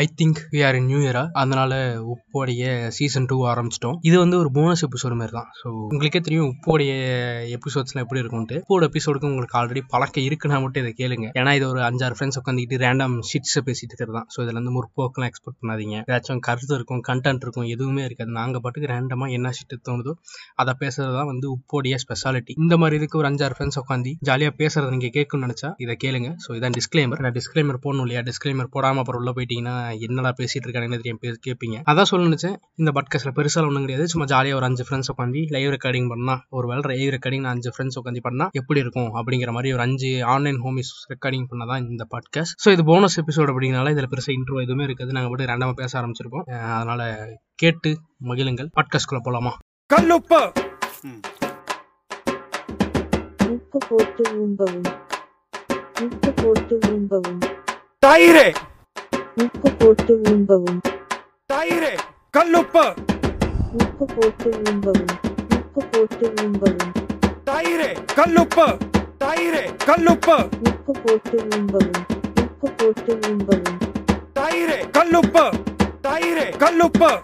I think we are in new இயரா அதனால உப்போடைய season two ஆரம்பிச்சிட்டோம். இது வந்து ஒரு போனஸ் எபிசோடு மாதிரி தான். ஸோ உங்களுக்கே தெரியும் உப்போடைய எபிசோட்ஸ்லாம் எப்படி இருக்கும்ட்டு உப்போட எபிசோடுக்கு உங்களுக்கு ஆல்ரெடி பழக்கம் இருக்குன்னா மட்டும் இதை கேளுங்க. ஏன்னா இது ஒரு அஞ்சாறு ஃப்ரெண்ட்ஸ் உட்காந்துக்கிட்டு ரேண்டம் ஷிட்ஸை பேசிட்டு இருக்கிறது தான். ஸோ இதில் வந்து முற்போக்கெல்லாம் எக்ஸ்பெக்ட் பண்ணாதீங்க. ஏதாச்சும் கருத்து இருக்கும் கண்டென்ட் இருக்கும் எதுவுமே இருக்காது. நாங்கள் பாட்டுக்கு ரேண்டமாக என்ன ஷிட்டு தோணுதோ அதை பேசுறது தான் வந்து உப்போடைய ஸ்பெஷாலிட்டி இந்த மாதிரி இதுக்கு ஒரு அஞ்சாறு ஃப்ரெண்ட்ஸ் உட்காந்து ஜாலியாக பேசுறது நீங்கள் கேட்கணும்னு நினச்சா இதை கேளுங்க. ஸோ இதான் டிஸ்க்ளைமர் நான் டிஸ்க்ளைமர் போடணும் இல்லையா? டிஸ்க்ளைமர் போடாமல் அப்புறம் உள்ள போயிட்டீங்கன்னா என்னடா பேசிட்டு இருக்கானு தெரியும் பேர் கேட்பீங்க அதான் சொல்ல நினச்சேன். இந்த பட்காஸ்ட்ல பெருசாக ஒன்றும் கிடையாது. சும்மா ஜாலியாக ஒரு அஞ்சு ஃப்ரெண்ட்ஸ் உட்காந்து லைவ் ரெக்கார்டிங் பண்ணா ஒரு வேலை லைவ் ரெக்கார்டிங் நான் அஞ்சு ஃப்ரெண்ட்ஸ் உட்காந்து பண்ணா எப்படி இருக்கும் அப்படிங்கிற மாதிரி ஒரு அஞ்சு ஆன்லைன் ஹோமிஸ் ரெக்கார்டிங் பண்ண தான் இந்த பாட்காஸ்ட் ஸோ இது போனஸ் எபிசோட் அப்படிங்கனால இதில் பெருசாக இன்ட்ரோ எதுவுமே இருக்காது. நாங்கள் மட்டும் ரேண்டமாக பேச ஆரம்பிச்சிருப்போம். அதனால கேட்டு மகிழுங்கள். பாட்காஸ்ட்குள்ளே போகலாமா கல்லுப்பு! உப்பு போட்டு ஊம்பவும். உப்பு போட்டு ஊம்பவும். தயிரே! உப்பு போட்டு ஊம்பவும். தயிரே கல்லுப்பு. உப்பு போட்டு ஊம்பவும். உப்பு போட்டு ஊம்பவும். தயிரே கல்லுப்பு. தயிரே கல்லுப்பு. உப்பு போட்டு ஊம்பவும். உப்பு போட்டு ஊம்பவும். தயிரே கல்லுப்பு. தயிரே கல்லுப்பு.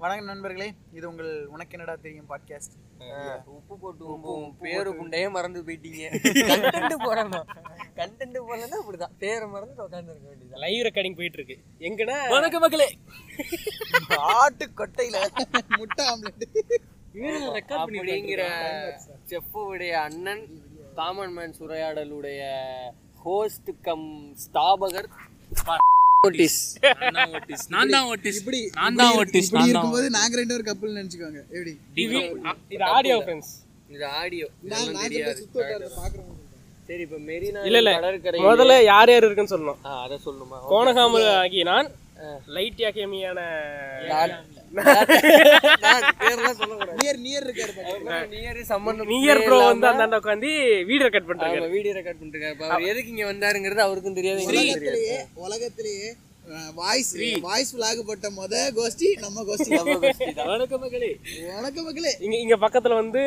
வணக்கம் நண்பர்களே இது உங்கள் உனக்கு என்னடா தெரியும் பாட்காஸ்ட் உப்பு போட்டு உப்பு பேரு குண்டையே மறந்து போயிட்டீங்க. கண்டென்ட் போடணும். கண்டென்ட் போடலன்னா அப்படிதான். பேரை மறந்து உட்காந்து இருக்க வேண்டியது லைவ் ரெக்கார்டிங் போயிட்டு இருக்கு எங்கனா வணக்க மக்களே ஆட்டு கொட்டையில முட்டை ஆம்லெட் அப்படிங்கிற அண்ணன் காமன் மேன் சுரையாடலுடைய ஹோஸ்ட் கம் ஸ்தாபகர். நோட்டீஸ் நான் தான் ஓட்டிஸ் இப்படி நான் தான் ஓட்டிஸ் இப்படி நான் தான் இருக்கும்போது நாங்க ரெண்டு பேரும் கப்பல் நினைச்சுக்கோங்க. எப்படி? இது ஆடியோ ஃப்ரெண்ட்ஸ் இது ஆடியோ நான் தெரியாது. பாக்குறோம் சரி இப்ப மெரினா இல்ல இல்ல. கடற்கரை முதல்ல யார் யார் இருக்குன்னு சொல்லணும். அதை சொல்லுமா. கோணகாமல் ஆகிய நான் லைட் அகேமியான நான் பேர்லாம் சொல்லக்கூடாது நியர் நியர் இருக்காரு பாருங்க. நியர் சம்பந்தம் நியர் ப்ரோ வந்து அந்த உட்காந்து வீடியோ ரெக்கார்ட் பண்றாங்க வீடியோ ரெக்கார்ட் இப்ப அவர் எதுக்கு இங்க வந்தாருங்கிறது அவருக்கும் தெரியாது உலகத்திலேயே வாய்ஸ் வாய்ஸ் விலாக் போட்ட முத கோஷ்டி நம்ம கோஷ்டி வணக்க மகளே வணக்கம் மக்களே. இங்க இங்க பக்கத்துல வந்து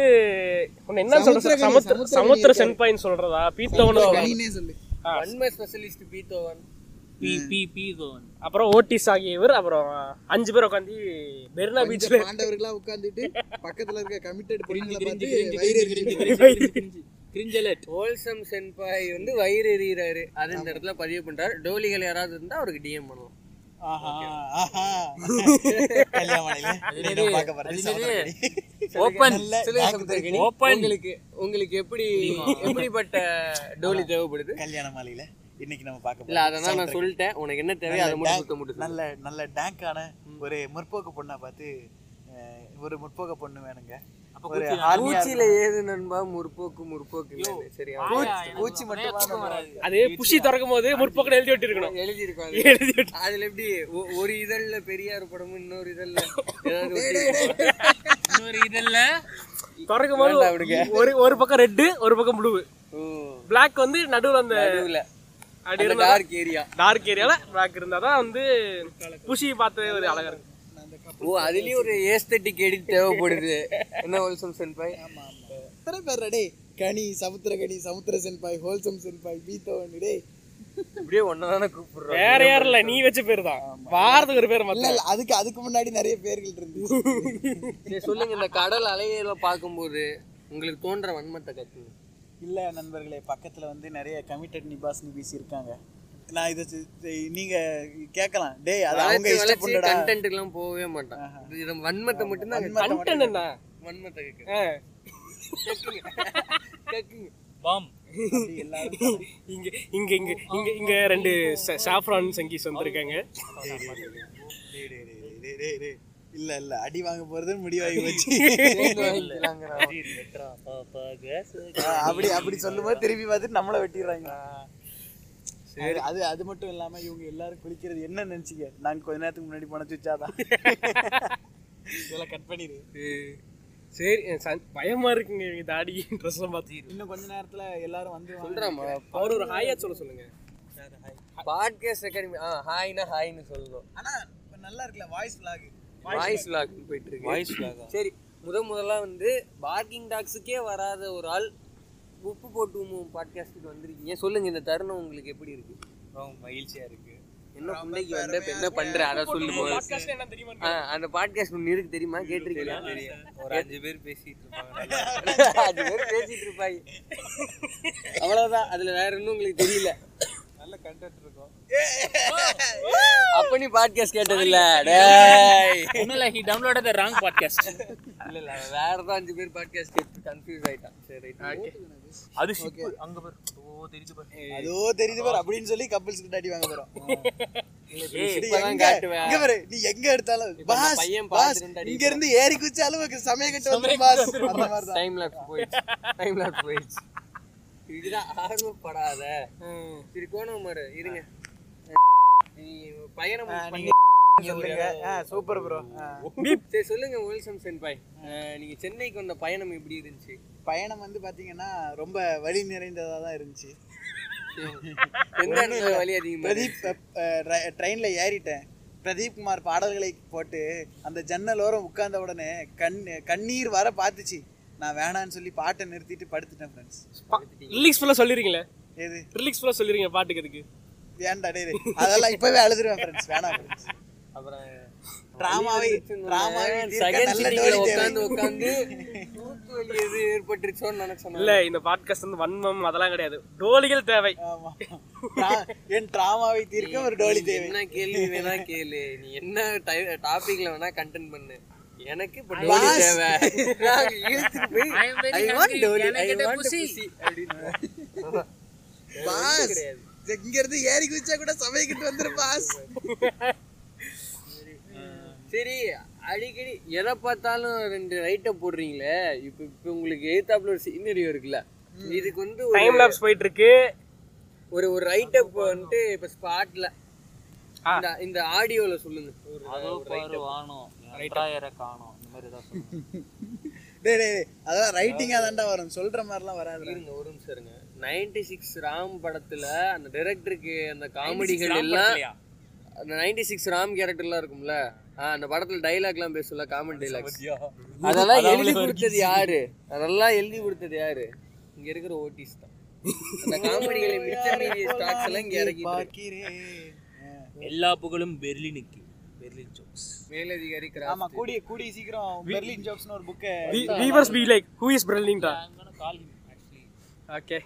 உன்னை என்ன சொல்ற சமுத்திர சமுத்திர. சென்பாயின்னு சொல்றதா? பீத்தவனு சொல்லு. வன்மை specialist Beethoven. B B B தோன் அப்புறம் ஓட்டிஸ் ஆகியவர் அப்புறம் அஞ்சு பேர் உட்காந்து பெர்னா பீச்ல கொஞ்சம் பாண்டவர்களா உட்கார்ந்துட்டு பக்கத்துல இருக்க கமிட்டட் பொண்ணுங்களை பார்த்து கிரிஞ்சலட் ஹோல்சம் சென்பாய் வந்து வயிறு எறிகிறாரு அது இந்த இடத்துல பதிவு பண்றாரு. டோலிகள் யாராவது இருந்தா அவருக்கு டிஎம். Open. உங்களுக்கு உங்களுக்கு எப்படி எப்படிப்பட்ட டோலி தேவைப்படுது? கல்யாணமாலையில. இன்னைக்கு நம்ம பார்க்க இல்ல போறது அதான் நான் சொல்லிட்டேன். உனக்கு என்ன தேவையோ அதை மட்டும் சுத்த முடியும் நல்ல நல்ல டேங்கான ஒரு முற்போக்கு பொண்ணா பார்த்து ஒரு முற்போக்கு பொண்ணு வேணுங்க. பூச்சியில ஏது நண்பா? முற்போக்கு முற்போக்கு. சரியா பூச்சி மட்டும் அது புஷி திறக்கும் போது முற்போக்கு எழுதி விட்டு இருக்கணும் எழுதி இருக்கும் எழுதி அதுல எப்படி? ஒரு இதழ்ல பெரியார் படமும் இன்னொரு இதழ்ல இன்னொரு இதல்ல திறக்கும் போது ஒரு ஒரு பக்கம் ரெட்டு ஒரு பக்கம் ப்ளூ. பிளாக் வந்து நடுவுல அந்த நடுவுல. அப்படி இருந்தா டார்க் ஏரியா டார்க் ஏரியால பிளாக் இருந்தாதான் வந்து புஷி பார்த்து ஒரு அழகா இருக்கும் ஓ அதுலயும் ஒரு ஏஸ்தட்டிக் எடிட் தேவைப்படுது. என்ன ஹோல்சம் சென்பாய் எத்தனை பேர் டே கனி சமுத்திரகனி சமுத்திர சென்பாய் ஹோல்சம் சென்பாய் பீத்தவன் டே இப்படியே ஒன்னதானே கூப்பிடுறோம். வேற யாரும் இல்ல நீ வச்ச பேர் தான். வாரத்துக்கு ஒரு பேர் இல்ல அதுக்கு அதுக்கு முன்னாடி நிறைய பேர்கள் இருந்துச்சு. சரி சொல்லுங்க இந்த கடல் அலையெல்லாம் பார்க்கும்போது உங்களுக்கு தோன்ற வன்மத்தை கத்துங்க இல்ல நண்பர்களே பக்கத்துல வந்து நிறைய கமிட்டட் நிபாஸ் நிபிஸ் இருக்காங்க. நான் இதை நீங்க கேட்கலாம் டேய் அது அவங்க இஷ்டப்பட்டடா. கண்டென்ட் எல்லாம் போகவே மாட்டான் இது வன்மத்தை மட்டும் தான் கண்டென்ட் என்ன வன்மத்தை. கேக்குங்க பாம். இங்க இங்க இங்க இங்க இங்க ரெண்டு சாஃப்ரான் சங்கீஸ் வந்திருக்காங்க. இல்ல இல்ல. அடி வாங்க போறதுன்னு முடிவாகி வச்சு அப்படி அப்படி சொல்லும்போது திருப்பி பார்த்துட்டு நம்மள வெட்டிடுறாங்க. சரி. அது அது மட்டும் இல்லாம இவங்க எல்லாரும் குளிக்கிறது என்ன நினைச்சீங்க? நாங்க கொஞ்ச நேரத்துக்கு முன்னாடி போன சுச்சாதான் இதெல்லாம் கட் பண்ணிடு. சரி ச- பயமா இருக்குங்க இவங்க தாடி ட்ரெஸ் பார்த்து. இன்னும் கொஞ்ச நேரத்துல எல்லாரும் வந்து சொல்றாமா அவர் ஒரு ஹாயா சொல்ல சொல்லுங்க. பாட்காஸ்ட் ரெக்கார்டிங் ஆ ஹாய்னா ஹாய்னு சொல்லணும். ஆனா இப்ப நல்லா இருக்குல்ல வாய்ஸ் vlog. வாய்ஸ் லாக் போயிட்டு இருக்கு வாய்ஸ் லாக் சரி முத முதல்ல வந்து பார்க்கிங் டாக்ஸுக்கே வராத ஒரு ஆள் உப்பு போட்டு பாட்காஸ்ட்டுக்கு வந்திருக்கீங்க. சொல்லுங்க இந்த தருணம் உங்களுக்கு எப்படி இருக்கு? ரொம்ப மகிழ்ச்சியா இருக்கு. என்ன புண்டைக்கு வந்த என்ன பண்ற? அத சொல்லு அந்த பாட்காஸ்ட் ஒண்ணு இருக்கு தெரியுமா? கேட்டிருக்கீங்களா? ஒரு அஞ்சு பேர் பேசிட்டு இருப்பாங்க. அது பேர் பேசிட்டு இருப்பாங்க. அவ்வளவுதான். அதுல வேற இன்னும் உங்களுக்கு தெரியல. நல்ல கண்டென்ட் இருக்கும். அப்ப நீ பாட்காஸ்ட் கேட்டது இல்ல டேய். இல்லை he download the wrong podcast இல்ல இல்ல வேற தான் அஞ்சு பேர் பாட்காஸ்ட் கேட்டு கன்ஃபியூஸ் ஆயிட்டான். சரி ரைட் அது ஷிப் அங்க பாரு. ஓ தெரிஞ்சு பாரு. அதோ தெரியுது பாரு அப்படின்னு சொல்லி கப்பிள்ஸ் கிட்ட அடி வாங்க போறோம். இங்க பாரு நீ எங்க எடுத்தாலும் பாஸ் பையன் பாஸ் இங்க இருந்து ஏறி குச்சாலும் சமயம் கட்டு வந்துரும் பாஸ் அந்த மாதிரி தான் டைம் லாப்ஸ் போயிடுச்சு. டைம் லாப்ஸ் போயிடுச்சு. இதுதான் ஆர்வப்படாத. சரி கோணம் இருங்க. பயணம் பண்ணி சொல்லுங்க. சூப்பர் ப்ரோ சரி சொல்லுங்க வெல்சம் சென்பாய் அஹ், நீங்க சென்னைக்கு வந்த பயணம் எப்படி இருந்துச்சு? பயணம் வந்து பாத்தீங்கன்னா ரொம்ப வழி நிறைந்ததா தான் இருந்துச்சு. எந்த வழி அதிகமா பிரதீப் ட்ரெயின்ல ஏறிட்டேன். பிரதீப் குமார் பாடல்களை போட்டு அந்த ஜன்னல் ஓரம் உட்கார்ந்த உடனே கண் கண்ணீர் வர பார்த்துச்சு. நான் வேணான்னு சொல்லி பாட்டை நிறுத்திட்டு படுத்துட்டேன் ஃப்ரெண்ட்ஸ் ரிலீக்ஸ் ஃபுல்லா சொல்லிருக்கீங்களே? எது? ரிலீக்ஸ் ஃபுல்லா சொல்லிருக்கீங்க பாட்டுக்கு அதுக்கு ஏன்டா டேய். அதெல்லாம் இப்பவே அழுதுருவேன் ஃப்ரெண்ட்ஸ் வேணாம் ஃப்ரெண்ட்ஸ் அப்புறம் டிராமாவை டிராமாவை. உட்காந்து உட்காந்து எது ஏற்பட்டுருச்சோன்னு நினைச்சேன் இல்ல இந்த பாட்காஸ்ட் வந்து வன்மம் அதெல்லாம் கிடையாது. டோலிகள் தேவை. என் டிராமாவை தீர்க்க ஒரு டோலி தேவை? என்ன கேள்வி வேணா கேளு. நீ என்ன டாபிக்ல வேணா கண்டென்ட் பண்ணு. எனக்கு இப்ப. டோலி தேவை. டோலி இங்க இருந்து ஏறி குதிச்சா கூட சமைக்கிட்டு வந்துரு பாஸ் சரி அடிக்கடி எதை பார்த்தாலும் ரெண்டு ரைட்டை போடுறீங்களே? இப்ப இப்ப உங்களுக்கு எய்தாப்ல ஒரு சீனரியோ இருக்குல்ல? இதுக்கு வந்து ஒரு- டைம் லாப்ஸ் போயிட்டு இருக்கு ஒரு ஒரு ரைட்டப் வந்துட்டு இப்ப ஸ்பாட்ல இந்த இந்த ஆடியோல சொல்லுங்க. ஒரு அதோ பாரு வானம். ரெண்டாயிரம் காணும். இந்த மாதிரி ஏதாவது சொல்லுங்க. டேய் டேய் அதெல்லாம் ரைட்டிங்கா தான்டா வரும். சொல்ற மாதிரிலாம் வராது இருங்க ஒரு நிமிஷம் இருங்க. நைன்டி சிக்ஸ் ராம் படத்துல அந்த டைரக்டருக்கு அந்த காமெடிகள் எல்லாம் அந்த நைன்டி சிக்ஸ் ராம் கேரக்டர்லாம் இருக்கும்ல. அந்த படத்துல டைலாக்லாம் பேசல காமெடி டைலாக்ஸ் அதெல்லாம் எழுதி கொடுத்தது யாரு? அதெல்லாம் எழுதி கொடுத்தது யாரு? இங்க இருக்கிற ஓட்டிஸ் தான். அந்த காமெடிகளை மிச்ச மீதிய ஸ்டாக்ஸ் எல்லாம் இங்க இறக்கி பார்க்கிறேன். எல்லா புகழும் பெர்லினுக்கு. பெர்லின் ஜோக்ஸ் மேலதிகாரி ஆமா கூடிய கூடிய சீக்கிரம் பெர்லின் ஜோக்ஸ்னு ஒரு புக்கை viewers be like who is him actually. Okay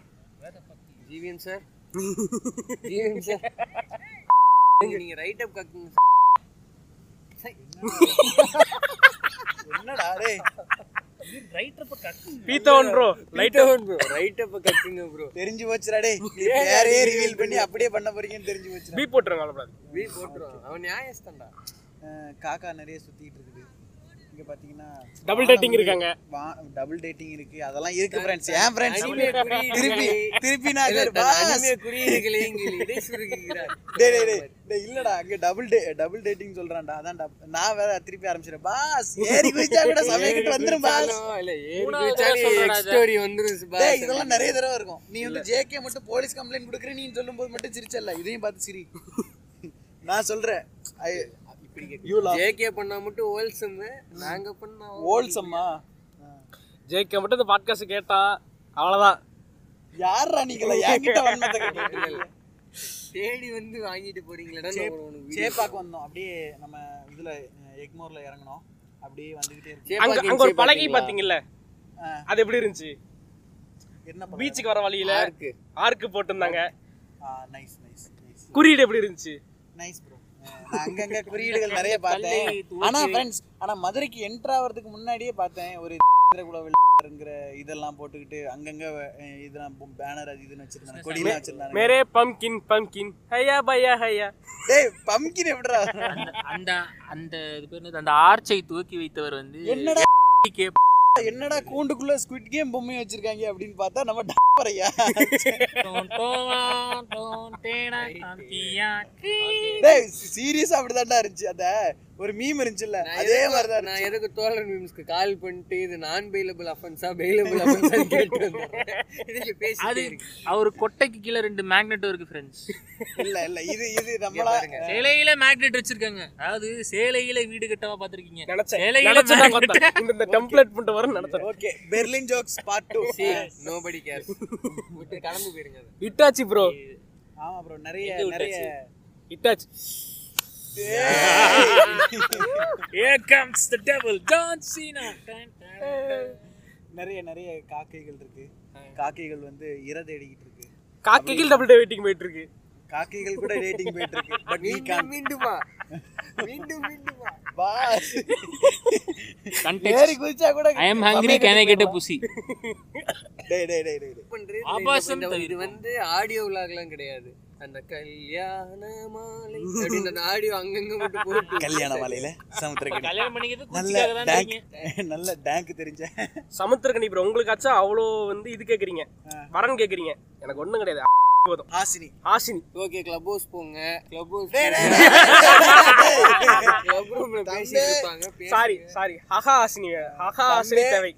ஜீவியன் sir. ஜீவியன் sir. நீங்க ரைட் அப் கக்குங்க என்னடா? டேய்? பக்கம் Beethoven bro light bro write up கக்குங்க bro தெரிஞ்சு போச்சுடா டேய். நீ ரிவீல் பண்ணி அப்படியே பண்ண போறீங்கன்னு தெரிஞ்சு போச்சுடா. பீ போட்டுருங்க அவ்வளவு வீ போட்டுருவான் அவன் நியாயஸ்தான்டா. அஹ் காக்கா நிறைய சுத்திட்டு இருக்குது. இங்க பாத்தீங்கன்னா டபுள் டேட்டிங் இருக்காங்க. டபுள் டேட்டிங் இருக்கு. அதெல்லாம் இருக்கு ஃப்ரெண்ட்ஸ் ஏன் ஃப்ரெண்ட்ஸ் திருப்பி திருப்பி நான் இல்ல, கேரு, தன் boss. அனிமே குறியீடுகளை இங்கே இடை சுருக்குகிறார் டேய் டேய் டேய் இல்லடா அங்க டபுள் டே டபுள் டேட்டிங் சொல்றான்டா. அதான் நான் வேற திருப்பி ஆரம்பிச்சிட்டேன். பாஸ் ஏறி குதிச்சா கூட சமயக்கிட்டு வந்துரும் பாஸ். இல்ல ஏறி எக்ஸ் ஸ்டோரி வந்துரும். டேய் இதெல்லாம் நிறைய தடவை இருக்கும். நீ வந்து ஜேகே மட்டும் போலீஸ் கம்ப்ளைண்ட் கொடுக்குற நீ சொல்லும்போது மட்டும் சிரிச்சல்ல. இதையும் பார்த்து சிரி. நான் சொல்றேன். பண்ணா மட்டும் wholesome, நாங்க பண்ணா ஓல்சம்மா மட்டும் இந்த பாட்காஸ்ட் கேட்டா அவ்வளவுதான். யாரா நீங்களா? என்கிட்ட தேடி வந்து வாங்கிட்டு சேப்பாக்கு வந்தோம். அப்படியே நம்ம இதுல எக்மோர்ல இறங்கணும் அப்படியே வந்துகிட்டே அங்க அங்க எங்க ஒரு பழகி பாத்தீங்களா? பாத்தீங்கல்ல. அது எப்படி இருந்துச்சு? என்ன பீச்சுக்கு வர வழியில ஆர்க்கு. ஆர்க்கு போட்டிருந்தாங்க. நைஸ் குறியீடு எப்படி இருந்துச்சு? நைஸ் ப்ரோ நான் அங்கங்க குறியீடுகள் நிறைய பார்த்தேன். ஆனா ஃப்ரெண்ட்ஸ் ஆனா மதுரைக்கு என்டர் ஆகிறதுக்கு முன்னாடியே பார்த்தேன் ஒரு குலவில்ங்கிற இதெல்லாம் போட்டுக்கிட்டு அங்கங்க இதெல்லாம் பேனர் அது இதுன்னு வச்சிருந்தாங்க கொடியெல்லாம் வச்சிருந்தாங்க மேரே பம்கின் பம்கின் ஹையா பையா ஹையா. டேய் பம்கின் எப்படிடா? அந்த அந்த இது பேர்? அந்த ஆர்ச்சை தூக்கி வைத்தவர் வந்து என்னடா கே என்னடா கூண்டுக்குள்ள ஸ்குவிட் கேம் பொம்மை வச்சிருக்காங்க அப்படின்னு பார்த்தா நம்ம டாப்பரையா டோன் டோன் டோன் டேனா காந்தியா கீ. டேய் சீரியஸா அப்படிதான்டா இருந்துச்சு அந்த ஒரு மீம் இருந்துச்சுல்ல? நான் அதே மாதிரி தான் நான் எதுக்கு தோழர் மீம்ஸ்க்கு கால் பண்ணிட்டு இது நான் பெயிலபிள் அஃபென்ஸா பெயிலபிள் அஃபென்ஸா கேட்டு பேசிட்டே அது இருக்கு. அவர் கொட்டைக்கு கீழே ரெண்டு மேக்னெட்டும் இருக்கு ஃப்ரெண்ட்ஸ் இல்ல இல்ல இது இது நம்மளா சேலையில மேக்னெட் வச்சிருக்காங்க. அதாவது சேலையில வீடு கட்டவா பாத்திருக்கீங்க. சேலையில. இந்த இந்த டெம்ப்ளேட் பண்ணிட்டு வரும் நினைச்சேன். Okay Berlin jokes part 2 See, nobody cares. விட்டு கடந்து போயிருங்க. இட்டாச்சி ப்ரோ ஆமா ப்ரோ நிறைய நிறைய இட்டாச்சு Here comes the devil, John Cena. நிறைய நிறைய காக்கைகள் இருக்கு. காக்கைகள் வந்து இரை தேடிக்கிட்டு இருக்கு. காக்கைகள் டபுள் டே வெயிட்டிங் போயிட்டு இருக்கு. காக்கைகள் கூட ரேட்டிங் போயிட்டு இருக்கு. பட் நீ மீண்டும் மீண்டுமா? மீண்டும் பாஸ் Context. ஏறி குதிச்சா கூட I am hungry, can I get a pussy? டேய் டேய் டேய் டேய் ஆபாசம் இது. வந்து ஆடியோ விலாக்லாம் கிடையாது. அந்த கல்யாண மாலை. அப்படின்னு அந்த ஆடியோ அங்கங்க மட்டும் போட்டு கல்யாண மாலையில சமுத்திரக்கணி கல்யாணம் பண்ணிக்கிறது நல்ல டேங்க் இருக்கீங்க. நல்ல டேங்க் தெரிஞ்ச. சமுத்திரக்கணி ப்ரோ உங்களுக்காச்சும் அவ்வளோ வந்து இது கேக்குறீங்க. வரன் கேக்குறீங்க. எனக்கு ஒண்ணும் கிடையாது. போதும். Hasini Asini. Okay club house போங்க. கிளப் ஹவுஸ் கிளப் ரூம்ல பேசிட்டு சாரி சாரி ஹஹா ஆசினி ஹஹா ஆசினி தேவை.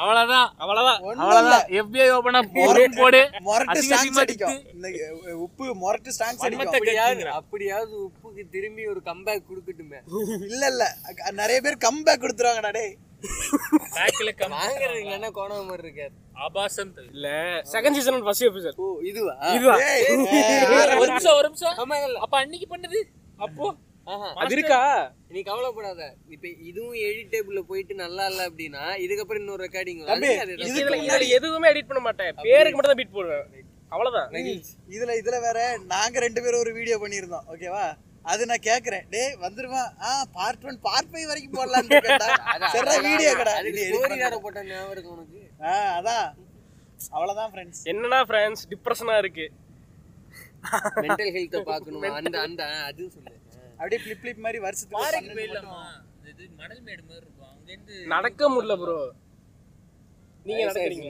அவ்வளவுதான் அவ்வளவுதான் அவ்வளவுதான். FBI ஓபனா போடும் போடு. மொரட்டு அசிங்கமா அடிக்கும். உப்பு மொரட்டு வன்மத்தை அடிக்கும். அப்படியாவது. அப்படியாவது உப்புக்கு திரும்பி ஒரு கம்பேக் கொடுக்கட்டுமே. இல்ல இல்ல. நிறைய பேர் கம்பேக் கொடுத்துருவாங்கடா டேய். பேக்ல கம் வாங்குறது இல்லைன்னா கோணம் மாதிரி இருக்காது. ஆபாசம். இல்ல செகண்ட் சீசன் ஃபர்ஸ்ட் எபிசோட் ஓ இதுவா? டேய், ஒரு நிமிஷம் ஒரு நிமிஷம். ஆமா இல்ல. அப்ப அன்னைக்கு பண்ணது? அப்போ? அது இருக்கா? நீ கவலைப்படாத. இப்ப இதுவும் எடிட் டேபிள்ல போயிட்டு நல்லா இல்ல அப்படின்னா இதுக்கப்புறம் இன்னொரு ரெக்கார்டிங் இதுல எதுவுமே எடிட் பண்ண மாட்டேன். பேருக்கு மட்டும் தான் பீட் போடுவேன். அவ்வளவுதான். இதுல இதுல வேற நாங்க ரெண்டு பேரும் ஒரு வீடியோ பண்ணியிருந்தோம். ஓகேவா அது நான் கேக்குறேன். டேய் வந்துருமா? ஆ பார்ட் ஒன் பார்ட் ஃபைவ் வரைக்கும் போடலாம்னு இருக்கேன்டா. சரி வீடியோ கடை. போட்ட ஞாபகம் இருக்கு உனக்கு. ஆ அதான். அவ்வளவுதான் ஃப்ரெண்ட்ஸ் என்னன்னா ஃப்ரெண்ட்ஸ் டிப்ரெஷனா இருக்கு. மென்டல் ஹெல்த்த பாக்கணும் அந்த அந்த அதுவும் சொல்லு. அப்படியே ஃபிளிப் ஃபிளிப் மாதிரி வருஷத்துக்கு பன்னெண்டு போயிடலாமா? இது மணல் மேடு மாதிரி இருக்கும். அங்க இருந்து நடக்க முடியல ப்ரோ நீங்க நடக்கிறீங்க.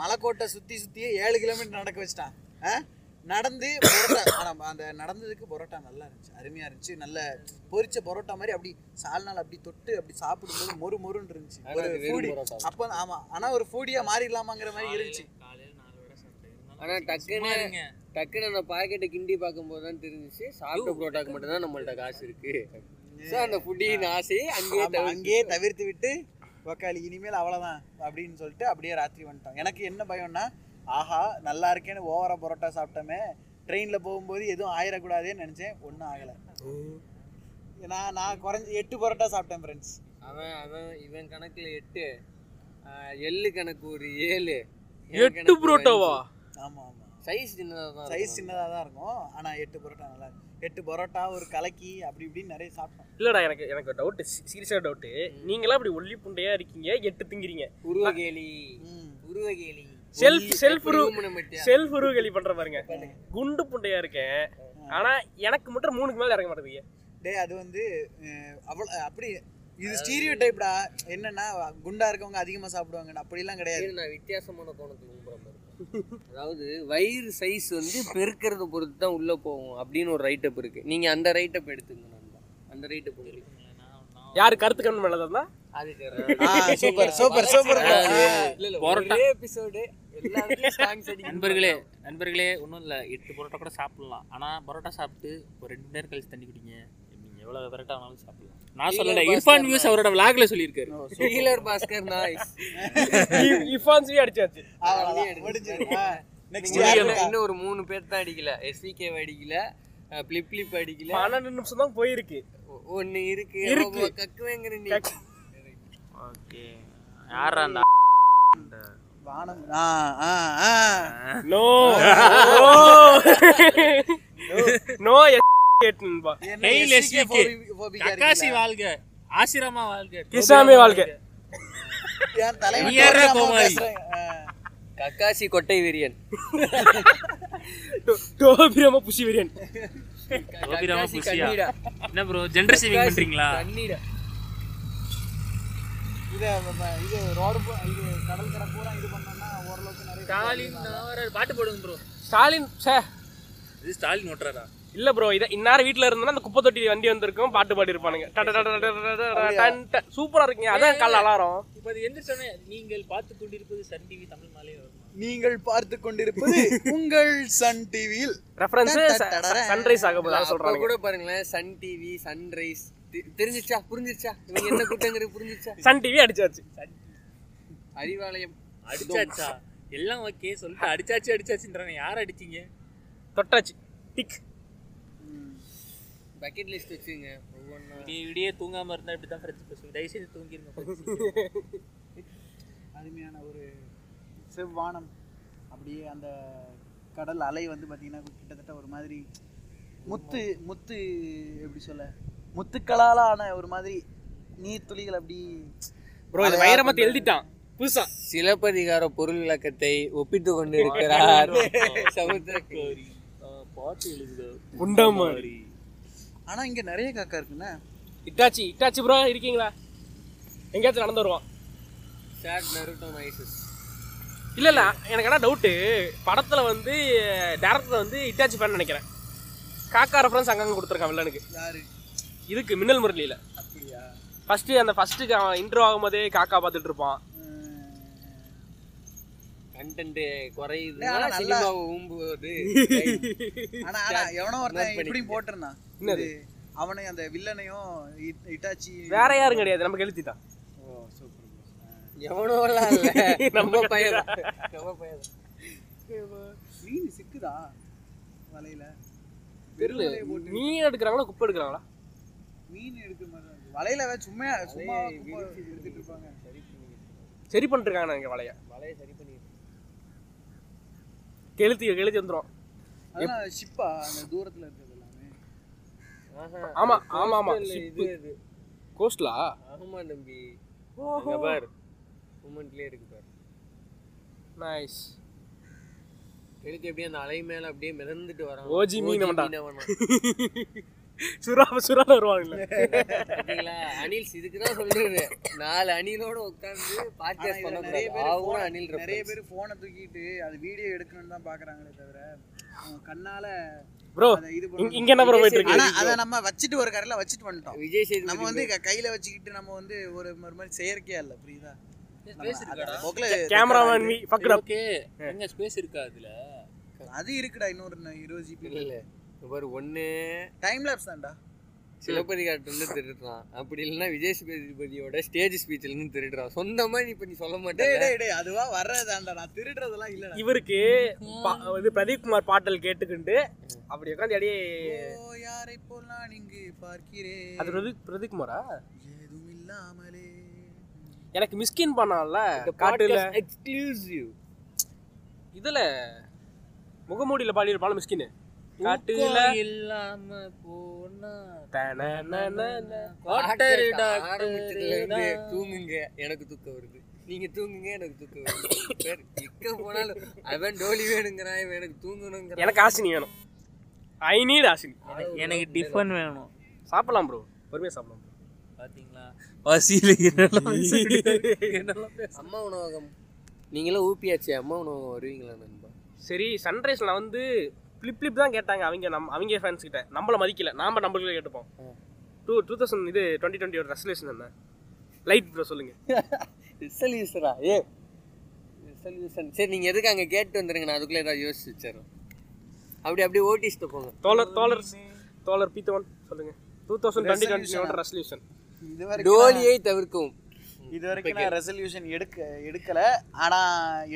மலைக்கோட்டை சுத்தி சுத்தியே ஏழு கிலோமீட்டர் நடக்க வச்சிட்டான்? நடந்து பரோட்டா ஆனா, அந்த நடந்ததுக்கு பரோட்டா நல்லா இருந்துச்சு. அருமையா இருந்துச்சு. நல்ல பொரிச்ச பரோட்டா மாதிரி அப்படி சால்நாள் அப்படி தொட்டு அப்படி சாப்பிடும்போது மொறு மொறுன்னு இருந்துச்சு. ஒரு ஃபூடி. அப்போ ஆமா. ஆனா ஒரு ஃபூடியா மாறிடலாமாங்கிற மாதிரி இருந்துச்சு. ஆனா டக்குன்னு. டக்குன்னு அந்த பாக்கெட்டை கிண்டி பார்க்கும்போது தான் தெரிஞ்சுச்சு. சாப்பிட்ட புரோட்டாக்கு மட்டும் தான் நம்மள்ட்ட காசு இருக்கு. ஸோ அந்த ஃபுட்டின் ஆசையை அங்கேயே அங்கேயே தவிர்த்து விட்டு உக்காளி இனிமேல் அவ்வளவுதான் அப்படின்னு சொல்லிட்டு அப்படியே ராத்திரி வந்துட்டோம். எனக்கு என்ன பயம்னா ஆஹா நல்லா இருக்கேன்னு ஓவரா பரோட்டா சாப்பிட்டோமே. ட்ரெயின்ல போகும்போது எதுவும் ஆயிடக்கூடாதேன்னு நினைச்சேன். ஒன்றும் ஆகலை. நான் நான் குறைஞ்சி எட்டு பரோட்டா சாப்பிட்டேன் ஃப்ரெண்ட்ஸ் அவன் அவன் இவன் கணக்குல எட்டு. ஆஹ் எள்ளு கணக்கு ஒரு ஏழு. எட்டு புரோட்டாவா? ஆமா ஆமா. சைஸ் சின்னதா தான் சைஸ் சின்னதாக தான் இருக்கும். ஆனா எட்டு பரோட்டா நல்லா இருக்கும் எட்டு பரோட்டா ஒரு கலக்கி அப்படி இப்படின்னு நிறைய சாப்பிட்டோம். இல்லடா எனக்கு எனக்கு டவுட் சீரியஸா டவுட் நீங்களாம் அப்படி ஒல்லி புண்டையா இருக்கீங்க எட்டு திங்கிறீங்க. உருவகேலி. உருவகேலி. Self self. செல்ஃப் உருவகேலி பண்ற பாருங்க. குண்டு புண்டையா இருக்கேன். ஆனா எனக்கு மட்டும் மூணுக்கு மேல இறங்க மாட்டேங்குது டேய் அது வந்து அவ்வளோ அப்படி இது ஸ்டீரியோ டைப்டா என்னன்னா குண்டா இருக்கவங்க அதிகமா சாப்பிடுவாங்க அப்படிலாம் கிடையாது. நான் வித்தியாசமான கோணத்துல கும்புறேன் பாரு. அதாவது வயிறு சைஸ் வந்து பெருக்கிறத பொறுத்து தான் உள்ள போகும் அப்படின்னு ஒரு ரைட்டப் இருக்கு. நீங்க அந்த ரைட்டப் எடுத்துங்க அந்த ரைட்டப் உங்களுக்கு யாரு கருத்து கண்ணு மேல இருந்தா? அது ஆ சூப்பர் சூப்பர் சூப்பர். இல்ல எபிசோடு நண்பர்களே நண்பர்களே ஒன்றும் இல்லை. எட்டு பரோட்டா கூட சாப்பிடலாம். ஆனால் பரோட்டா சாப்பிட்டு ஒரு ரெண்டு நேரம் கழிச்சு தண்ணி குடிங்க. நீங்கள் எவ்வளோ பரோட்டா வேணாலும் சாப்பிடலாம். நான் சொல்லல இர்ஃபான் வியூஸ் அவரோட விளாக்ல சொல்லியிருக்காரு. ஹீலர் பாஸ்கர் நாய்ஸ் இஃபான்ஸி அடிச்சாச்சு. முடிஞ்சு நெக்ஸ்ட் இன்னும் இன்னும் ஒரு மூணு பேர் தான் அடிக்கல. எஸ்விகே அடிக்கல. பிளிப் பிளிப் அடிக்கல. பன்னெண்டு நிமிஷம் தான் போயிருக்கு. ஒ- ஒண்ணு இருக்கு. இருக்கு. கக்குவேங்கிற நீ. ஓகே. யாரா அந்த வானம். ஆ ஆ ஆ. நோ. நோ. கேட்டுன்பா. இருக்கீங்களா? வாழ்க. ஆசிரமா வாழ்க. கிசாமி வாழ்க. யாரா. ஆ. கக்காசி கொட்டை வீரியன். டோபிரம புஷி வீரியன். புசியா கண்ணீடா. என்ன ப்ரோ ஜெண்டர் சேவிங் பண்றீங்களா? கண்ணீடா. இத ரோடு இது கடல் கரை பூரா இது பண்ணோம்னா ஓரளவுக்கு நிறைய ஸ்டாலின். பாட்டு போடுங்க ப்ரோ ஸ்டாலின் சே இது ஸ்டாலின் ஓட்டுறாரா இல்ல ப்ரோ இத இந்நேரம் வீட்ல இருந்தா அந்த குப்பை தொட்டி வண்டி வந்திருக்கும் பாட்டு பாடி இருப்பானுங்க சூப்பரா இருக்குங்க அதான் கால அலாரம் இப்போ அது எந்த சொன்னேன் நீங்கள் பார்த்து கொண்டிருப்பது சன் டிவி தமிழ் வருமா நீங்கள் பார்த்து கொண்டிருப்பது உங்கள் சன் டிவியில் ரெஃபரன்ஸ் சன்ரைஸ் ஆக போதா சொல்றாங்க கூட பாருங்களேன் சன் டிவி சன்ரைஸ் தெரிஞ்சிச்சா புரிஞ்சிச்சா இவங்க என்ன கூட்டங்கிறது புரிஞ்சிச்சா சன் டிவி அடிச்சாச்சு. அறிவாலயம் அடிச்சாச்சா? எல்லாம் ஓகே சொல்லிட்டு அடிச்சாச்சு அடிச்சாச்சுன்றாங்க யார் அடிச்சீங்க? தொட்டாச்சு. டிக். பக்கெட் லிஸ்ட் வச்சுங்க. ஒவ்வொன்றா விடிய விடிய தூங்காம இருந்தா இப்படி தான் ஃப்ரெண்ட்ஸ் பேசுவீங்க. தயவு செய்து தூங்கிருங்க அருமையான ஒரு செவ்வானம். அப்படியே அந்த கடல் அலை வந்து பார்த்தீங்கன்னா கிட்டத்தட்ட ஒரு மாதிரி முத்து முத்து எப்படி சொல்ல? முத்துக்களால் ஆன ஒரு மாதிரி நீர் துளிகள் அப்படி ப்ரோ இது வைரமத்தை எழுதிட்டான். புதுசா. சிலப்பதிகார பொருள் விளக்கத்தை ஒப்பிட்டு கொண்டு இருக்கிறார் சமுத்திரக்கனி பாட்டு எழுதுக குண்டமாரி ஆனால் இங்கே நிறைய காக்கா இருக்குண்ணே இட்டாச்சி இட்டாச்சி ப்ரோ இருக்கீங்களா? எங்கேயாச்சும் நடந்து வருவான். சாட் நருட்டோ மைசஸ் இல்ல இல்ல எனக்கு என்ன டவுட்டு படத்துல வந்து டேரக்டர் வந்து இட்டாச்சி ஃபேன் நினைக்கிறேன். காக்கா ரெஃபரன்ஸ் அங்கங்க கொடுத்துருக்கான் வில்லனுக்கு யாரு? இதுக்கு மின்னல் முரளியில அப்படியா ஃபர்ஸ்ட் அந்த ஃபர்ஸ்ட் இன்ட்ரோ ஆகும்போதே காக்கா பார்த்துட்டு இருப்பான். கண்டென்ட் குறையுது. சினிமாவை ஊம்புவது ஆனா ஆனா எவனோ ஒருத்தன் இப்படி போட்டிருந்தான். என்னது? இது, அவனை அந்த வில்லனையும் இட்டாச்சி வேற யாரும் கிடையாது. நமக்கு எழுதி தான் ஓ சூப்பர் இல்ல. நம்ம பையன் நம்ம பையன் மீன் சிக்குதா? வலையில. மீன் எடுக்கிறாங்களா குப்பை எடுக்கிறாங்களா? மீன் எடுக்கிற மாதிரி. வலையில சும்மா சும்மா எடுத்துட்டு இருப்பாங்க. சரி பண்ணிருக்காங்க இங்க வலைய. வலையை சரி பண்ணி கெளுத்தி கெளுத்தி வந்துரும். அதெல்லாம் ஷிப்பா அந்த தூரத்துல இருக்கிறது எல்லாமே. ஆமா ஆமா ஆமா. இது இது. கோஸ்ட்லா ஆமா தம்பி. அங்க பார். மூமெண்ட்லயே இருக்கு பார். நைஸ் எழுதி அப்படியே அந்த அலை மேல அப்படியே மிதந்துட்டு வரான். ஓஜி மீன் அவன்டா. சுறா சுறா வருவாங்கல்ல. அனில்ஸ் இதுக்கு தான் சொல்றது நாலு அணிலோட உட்கார்ந்து பாட்காஸ்ட் பண்ண நிறைய பேர் அனில் நிறைய. பேர் போனை தூக்கிட்டு அது வீடியோ எடுக்கணும்னு தான் பாக்குறாங்களே தவிர கண்ணால ப்ரோ. இங்க என்ன ப்ரோ போயிட்டு இருக்கு அதை நம்ம வச்சுட்டு ஒரு கரையில வச்சுட்டு வந்துட்டோம். விஜய் சேதுபதி நம்ம வந்து கையில வச்சுக்கிட்டு நம்ம வந்து ஒரு ஒரு மாதிரி செயற்கையா இல்ல புரியுதா? கேமராமேன் மீ ஓகே எங்க ஸ்பேஸ் இருக்கா அதுல? அது இருக்குடா இன்னொரு ந- இருபது ஜிபி இல்ல. இல்ல பாரு ஒண்ணு டைம் லேப்ஸ் தான்டா. சிலப்பதிகாரத்துல இருந்து திருடுறான். அப்படி இல்லைன்னா விஜய் சேதுபதியோட ஸ்டேஜ் ஸ்பீச்ல இருந்து திருடுறான். சொந்தமா நீ இப்ப நீ சொல்ல டேய் மாட்டேன் டேய் டேய் அதுவா? வர்றதாண்டா நான் திருடுறதெல்லாம் இல்லடா. இவருக்கு இது பிரதீப் குமார் பாட்டல் கேட்டுக்கிட்டு அப்படி உட்காந்து அப்படியே ஓ யாரை போல் நான் இங்கு பார்க்கிறேன்? அது பிரதீப் பிரதீப் குமாரா ஏதும் இல்லாமலே எனக்கு மிஸ்கின் பண்ணான்ல காட்டுல. எக்ஸ்க்ளூசிவ் இதுல முகமூடியில பாடியிருப்பான மிஸ்கின் காட்டுல. இல்லாம போனா தூங்குங்க. எனக்கு தூக்கம் வருது. நீங்க தூங்குங்க எனக்கு தூக்கம் வருது. எங்க போனாலும் அவன் டோலி வேணுங்கிறான் எனக்கு தூங்கணுங்கிறான். எனக்கு ஆசினி வேணும். ஐ நீட் ஆசினி. எனக்கு டிஃபன் வேணும். சாப்பிடலாம் ப்ரோ பொறுமையா சாப்பிடலாம் bro. பாத்தீங்களா? பசியில என்னெல்லாம் அம்மா உணவகம். நீங்களும் ஊப்பியாச்சு அம்மா உணவகம் வருவீங்களா நண்பா? சரி சன்ரைஸ்ல வந்து ஃபிளிப் ஃபிளிப் தான் கேட்டாங்க அவங்க நம்ம அவங்க ஃபேன்ஸ் கிட்ட. நம்மள மதிக்கல. நாம நம்மளுக்கு கேட்டுப்போம். டூ டூ தௌசண்ட் இது டுவெண்ட்டி டுவெண்ட்டி ரெசல்யூஷன் என்ன? லைட் ப்ரோ சொல்லுங்க. ரிசல்யூஷனா ஏ ரிசல்யூஷன் சரி நீங்க எதுக்கு அங்க கேட்டு வந்துருங்க. நான் அதுக்குள்ள ஏதாவது யோசிச்சு வச்சிடறேன். அப்படி அப்படியே ஓட்டிச்சுட்டு போங்க. தோழர் தோழர் தோழர் பீத்தவன் சொல்லுங்க. Two thousand twenty twenty resolution இது வரைக்கும் டோலியை தவிர்க்கவும். இது வரைக்கும் நான் ரெசல்யூஷன் எடுக்க எடுக்கல. ஆனா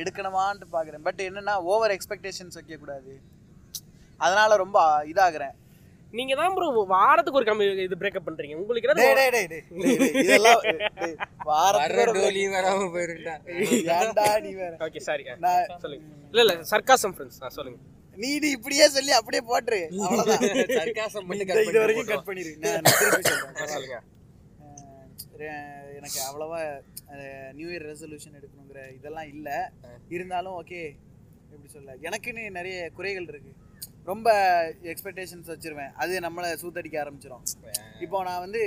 எடுக்கணுமான்ட்டு பாக்குறேன் பட் என்னன்னா ஓவர் எக்ஸ்பெக்டேஷன்ஸ் வைக்க கூடாது அதனால ரொம்ப இதாகிறேன். நீங்க தான் ப்ரோ வாரத்துக்கு ஒரு கம்மி இது பிரேக்கப் பண்றீங்க. உங்களுக்கு டேய் என்ன டேய் டேய் இதெல்லாம் வாரத்துக்கு டோலி வராம போயிருந்தா. ஏன்டா நீ வேற. ஓகே சாரி நான் சொல்லுங்க. இல்ல இல்ல சர்க்காசம் ஃப்ரெண்ட்ஸ் நான் சொல்லுங்க. நீ நீ இப்படியே சொல்லி அப்படியே போட்டுரு. அவ்வளவுதான். சர்க்காசம் மட்டும் இந்த cut இது பண்ணி வரைக்கும். கட் பண்ணிரு. நான் திருப்பி சொல்றேன். சொல்லுங்க எனக்கு அவ்வளவா நியூ இயர் ரெசல்யூஷன் எடுக்கணுங்கிற இதெல்லாம் இல்லை. இருந்தாலும் ஓகே எப்படி சொல்ல எனக்குன்னு நிறைய குறைகள் இருக்கு. ரொம்ப எக்ஸ்பெக்டேஷன்ஸ் வச்சிருவேன். அது நம்மளை சூத்தடிக்க ஆரம்பிச்சிடும் இப்போ நான் வந்து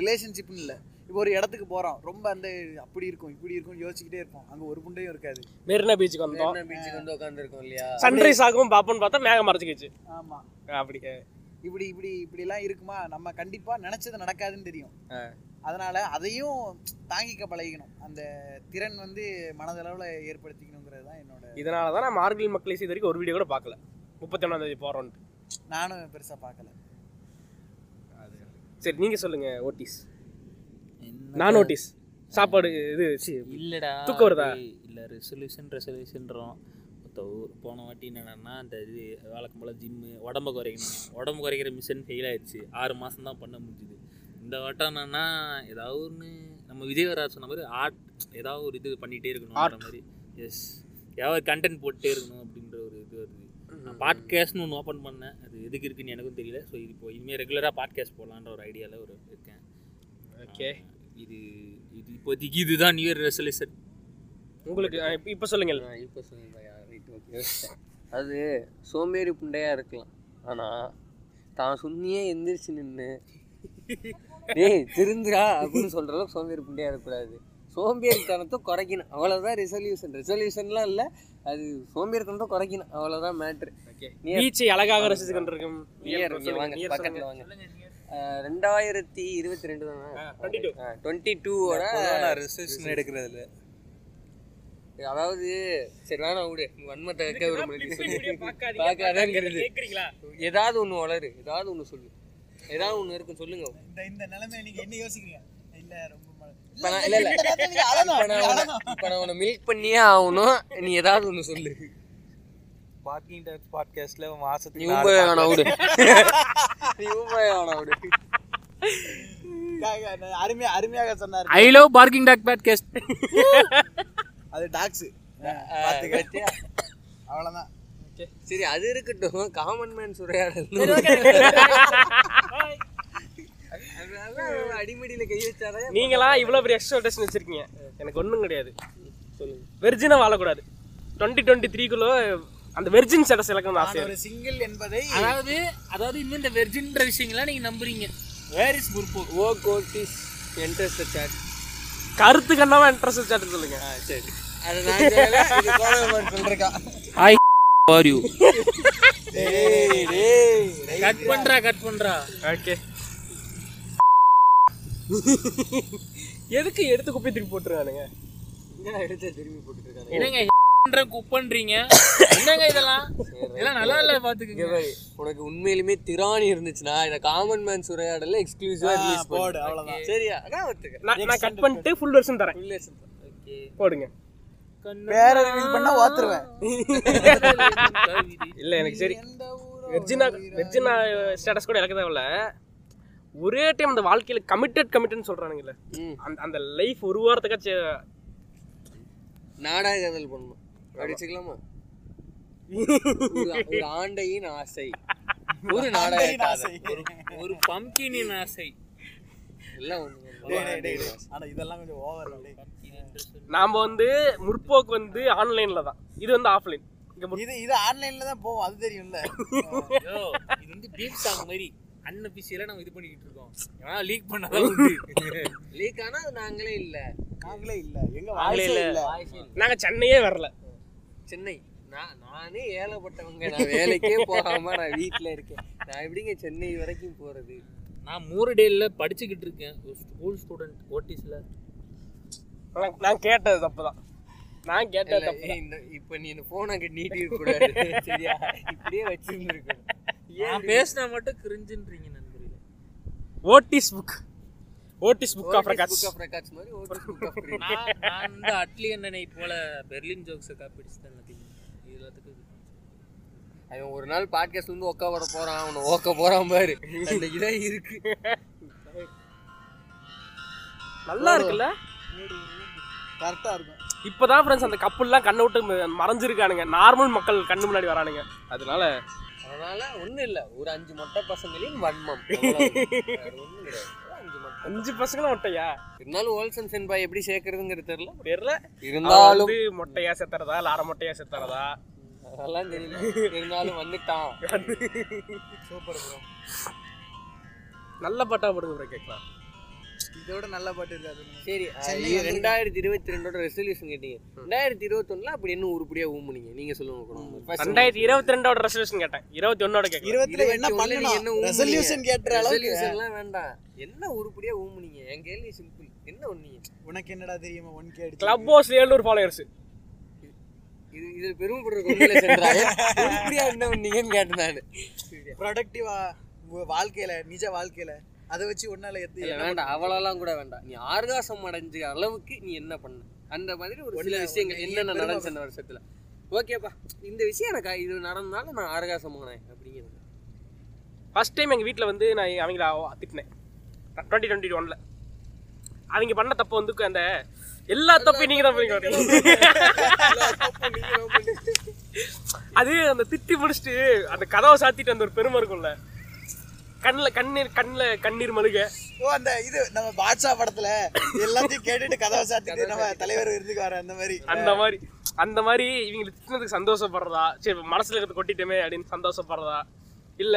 ரிலேஷன்ஷிப்னு இல்லை. இப்போ ஒரு இடத்துக்கு போகிறோம் ரொம்ப அந்த அப்படி இருக்கும் இப்படி இருக்கும்னு யோசிச்சுக்கிட்டே இருப்போம். அங்கே ஒரு புண்டையும் இருக்காது. மெரினா பீச்சுக்கு வந்தோம். மெரினா பீச்சுக்கு வந்து உட்காந்துருக்கோம் இல்லையா? சன்ரைஸ் ஆகும் பாப்போம்னு பார்த்தா மேகம் மறைச்சிக்கிச்சு ஆமாம் அப்படி. இப்படி இப்படி இப்படிலாம் இருக்குமா? நம்ம கண்டிப்பாக நினச்சது நடக்காதுன்னு தெரியும். அதனால அதையும் தாங்கிக்க பழகிக்கணும். அந்த திறன் வந்து மனதளவில் ஏற்படுத்திக்கணுங்கிறது தான் என்னோட இதனால தான் நான் மார்கழி மக்களை இது வரைக்கும் ஒரு வீடியோ கூட பார்க்கல. முப்பத்தி ஒன்றாம் தேதி போறோம்ட்டு நானும் பெருசாக பார்க்கல. சரி நீங்க சொல்லுங்க ஓட்டிஸ். நான் ஓட்டிஸ். சாப்பாடு இது இல்லடா தூக்கம் வருதா? இல்ல ரெசல்யூஷன் ரெசல்யூஷன்றோம் போன வாட்டி என்னன்னா இந்த இது வழக்கம் போல் ஜிம்மு உடம்பு குறைக்கணும். உடம்பு குறைக்கிற மிஷின் ஃபெயில் ஆயிடுச்சு. ஆறு மாதம் தான் பண்ண முடிஞ்சுது. இந்த வட்டம் என்னன்னா ஏதாவது ஒன்று நம்ம விஜயவராஜ் சொன்ன மாதிரி ஆர்ட் ஏதாவது ஒரு இது பண்ணிகிட்டே இருக்கணும்ன்ற மாதிரி. எஸ் ஏதாவது கண்டென்ட் போட்டுட்டே இருக்கணும் அப்படின்ற ஒரு இது வருது. நான் பாட்காஸ்ட்னு ஒன்று ஓப்பன் பண்ணேன். அது எதுக்கு இருக்குன்னு எனக்கும் தெரியல. ஸோ இது இப்போ இனிமேல் ரெகுலராக பாட்காஸ்ட் போடலான்ற ஒரு ஐடியாவில் ஒரு இருக்கேன். ஓகே இது இது இப்போதைக்கு இதுதான் நியூ இயர் ரெசல்யூஷன் உங்களுக்கு இப்ப- இப்ப சொல்லுங்கள். இப்போ சொல்லுங்க ரைட் ஓகே அது சோம்பேறி புண்டையாக இருக்கலாம். ஆனால் தான் சுண்ணியே எந்திரிச்சு நின்று டேய் திருந்துடா அப்படின்னு சொல்கிற அளவுக்கு சோம்பேறி புண்டையாக இருக்கக்கூடாது. சோம்பேறித்தனத்தை குறைக்கணும். அவ்வளோதான் ரெசல்யூஷன் ரெசல்யூஷன்லாம் இல்லை. அது சோம்பேறித்தனத்தை குறைக்கணும். அவ்வளோதான் மேட்ரு பீச்சை அழகாக நியர் இங்கே வாங்க பக்கத்தில் வாங்க. ரெண்டாயிரத்தி இருபத்தி ரெண்டு தானே டுவெண்ட்டி டூவோட ரெசல்யூஷன் எடுக்கிறதுல அதாவது சரி வேணாம் விடு. வன்மத்தை வைக்க பார்க்காதீங்க. பார்க்காதங்கிறது. ஏதாவது ஒன்று வளரு ஏதாவது ஒன்று சொல்லு. ஏதாவது ஒன்று இருக்கு சொல்லுங்க. இந்த இந்த நிலைமை நீங்க என்ன யோசிக்கிறீங்க? இல்ல ரொம்ப இப்போ நான் இல்லை இல்லை. இப்போ நான் உன்னை இப்போ நான் உன்னை மில்க் பண்ணியே ஆகணும். நீ ஏதாவது ஒன்று சொல்லு. பார்க்கிங் டைப்ஸ் பாட்காஸ்ட்ல நீ மாசத்துக்கு உண்மை வேணாம் விடு நீ உண்மை வேணாம் விடு. நாலு- அருமையா அருமையாக சொன்னாரு. I love parking talk podcast அது டாக்ஸ் அவ்வளவுதான். சரி அது இருக்கட்டும். Common man சுரையாடல். அடிமடியில கை வச்சாதான் நீங்களா இவ்வளோ பெரிய எக்ஸ்பெக்டேஷன் வச்சிருக்கீங்க? எனக்கு ஒன்றும் கிடையாது. சொல்லுங்க. வெர்ஜினாக வாழக்கூடாது. டுவெண்ட்டி டுவெண்ட்டி த்ரீக்குள்ள அந்த வெர்ஜின் ஸ்டேட்டஸ் இலக்கணும் ஆசை ஒரு சிங்கிள் என்பதை அதாவது அதாவது இன்னும் இந்த வெர்ஜின்ற விஷயங்கள்லாம் நீங்க நம்புறீங்க. வேர் இஸ் முற்போக்கு ஓ கோட்டிஸ் என்டர்ஸ் த சாட் கருத்து கண்ணாம இன்ட்ரெஸ்ட் சாட்டு சொல்லுங்க. சரி. அதை நான் சொல்றேன் ஹாய் ஆர் யூ டேய் டேய் கட் பண்றா கட் பண்றா. ஓகே எதுக்கு எடுத்து குப்பை தூக்கி போட்டுருக்கானுங்க? என்ன எடுத்து திரும்பி போட்டுட்டு இருக்காங்க என்னங்க குப்பன்றீங்க? என்னங்க இதெல்லாம்? இதெல்லாம் நல்லா இல்ல பாத்துக்கங்க. இங்க உனக்கு உண்மையிலுமே திராணி இருந்துச்சுன்னா இத காமன் மேன் சுரையாடல எக்ஸ்க்ளூசிவா ரிலீஸ் போடு அவ்வளவுதான். சரியா? அதான் ஒத்துக்க. நான் கட் பண்ணிட்டு ஃபுல் வெர்ஷன் தரேன். ஓகே போடுங்க. பேர ரிவீல் பண்ணா ஓத்துருவேன் இல்ல எனக்கு சரி. வெர்ஜினா வெர்ஜினா ஸ்டேட்டஸ் கூட எனக்கு தேவையில்ல. ஒரே டைம் அந்த வாழ்க்கையில கமிட்டட் கமிட்டட்னு சொல்றானுங்கல்ல. ம். அந்த அந்த லைஃப் ஒரு வாரத்துக்காச்சு நாடக காதல் பண்ணணும். அடிச்சுக்கலாமா ஒரு ஆண்டையின் ஆசை. ஒரு நாடக காதல் ஒரு பம்கினின் ஆசை. எல்லாம். ஆனா இதெல்லாம் கொஞ்சம் ஓவர் நாம வந்து முற்போக்கு வந்து ஆன்லைன்ல தான். இது வந்து ஆஃப்லைன் இது இது ஆன்லைன்ல தான் போவோம் அது தெரியும்ல. இது வந்து பீப் சாங் மாதிரி. அன்அபிஷியலா நம்ம இது பண்ணிக்கிட்டு இருக்கோம். ஏன்னா லீக் பண்ணாதான் லீக் ஆனா அது நாங்களே இல்ல. நாங்களே இல்ல. எங்க நாங்களே இல்ல. இல்ல. நாங்க சென்னையே வரல. சென்னை. நான் நானே ஏழப்பட்டவங்க. நான் வேலைக்கே போகாம நான் வீட்ல இருக்கேன். நான் எப்படிங்க சென்னை வரைக்கும் போறது? நான் மூரடேல படிச்சுக்கிட்டு இருக்கேன். ஒரு ஸ்கூல் ஸ்டூடெண்ட் ஓட்டிஸ்ல. நான்- நான் கேட்டது தப்புதான். நான் கேட்டது தப்பு இந்த இப்ப நீ இந்த போன் அங்க நீட்டி கூடாது சரியா? இப்படியே வச்சிருந்துருக்கணும் நான் பேசினா மட்டும் கிரிஞ்சுன்றீங்க நண்பர்களே. Otis book Otis book of records book of records மாதிரி ஓட்டிஸ் புக் ஆஃப் நான் நான் வந்து அட்லி அண்ணனை போல பெர்லின் ஜோக்ஸை காப்பிடிச்சு தான் இது எல்லாத்துக்கும் இது. அவன் ஒரு நாள் பாட்காஸ்ட் வந்து ஒக்கா வர போறான் அவனை ஓக்க போறான் பாரு. அந்த இதான் இருக்கு. நல்லா இருக்குல்ல? கரெக்டா இருக்கும். இப்பதான் ஃப்ரெண்ட்ஸ் அந்த கப்பல்லாம் கண்ணை விட்டு மறைஞ்சிருக்கானுங்க. நார்மல் மக்கள் கண்ணு முன்னாடி வரானுங்க. அதனால அதனால ஒண்ணும் இல்ல. ஒரு அஞ்சு மொட்டை பசங்களின் வன்மம். அஞ்சு பசங்களும் மொட்டையா? இருந்தாலும் ஓல்சன் சென்பாய் எப்படி சேர்க்கறதுங்கிறது தெரியல. தெரியல. இருந்தாலும் மொட்டையா செத்துறதா இல்ல அரை மொட்டையா செத்துறதா அதெல்லாம் தெரியல. இருந்தாலும் வந்துட்டான். சூப்பர் ப்ரோ நல்ல பாட்டா போடுங்க ப்ரோ கேட்கலாம் இதோட நல்ல பாட்டு இருக்காது சரி ரெண்டாயிரத்தி இருபத்தி ரெண்டோட ரெசல்யூஷன் கேட்டீங்க. ரெண்டாயிரத்தி இருபத்தொன்னுல அப்படி என்ன உருப்படியா ஊம்புனீங்க நீங்க சொல்லுங்க ரெண்டாயிரத்தி இருபத்தி ரெண்டோட ரெசல்யூஷன் கேட்டேன். இருபத்தி ஒன்னோட என்ன இருபத்தி என்ன பண்ணணும் ஊம்புனீங்க? ரெசல்யூஷன் எல்லாம் வேண்டாம். என்ன உருப்படியா ஊம்புனீங்க என் கேள்வி சிம்பிள் என்ன ஒண்ணீங்க உனக்கு என்னடா தெரியுமா? ஒன் கே கிளப் ஹவுஸ் ஏழுநூறு ஃபாலோயர்ஸ் இது இது பெருமைப்படுறது ஒண்ணுல சென்றாங்க உருப்படியா என்ன பண்ணீங்கன்னு கேட்டேன் நானு. ப்ரொடக்டிவா வாழ்க்கையில நிஜ வாழ்க்கையில. அதை வச்சு ஒன்னால எது இல்ல வேண்டாம். அவளெல்லாம் கூட வேண்டாம். நீ ஆர்காசம் அடைஞ்ச அளவுக்கு நீ என்ன பண்ண? அந்த மாதிரி ஒரு சில விஷயங்கள் என்னென்ன நடந்துச்சு அந்த வருஷத்துல? ஓகேப்பா. இந்த விஷயம் எனக்கு இது நடந்தனால நான் ஆர்காசமானேன் அப்படிங்கிறது. ஃபர்ஸ்ட் டைம் எங்கள் வீட்டில் வந்து நான் அவங்கள அவ- திட்டினேன். டுவெண்ட்டி டுவெண்ட்டி ஒனில் அவங்க பண்ண தப்பு வந்து அந்த எல்லா தப்பையும் நீங்கள் தான் பண்ணி அது அந்த திட்டி முடிச்சுட்டு அந்த கதவை சாத்திட்டு அந்த ஒரு பெருமை இருக்கும்ல. கண்ணில் கண்ணீர் கண்ணில் கண்ணீர் மழுக ஓ அந்த இது நம்ம பாட்ஷா படத்துல எல்லாத்தையும் கேட்டுட்டு கதவை சாத்திட்டு நம்ம தலைவர் விருதுக்கு வர அந்த மாதிரி. அந்த மாதிரி அந்த மாதிரி இவங்களை திட்டினதுக்கு சந்தோஷப்படுறதா? சரி மனசுல இருக்கிறத கொட்டிட்டோமே அப்படின்னு சந்தோஷப்படுறதா? இல்ல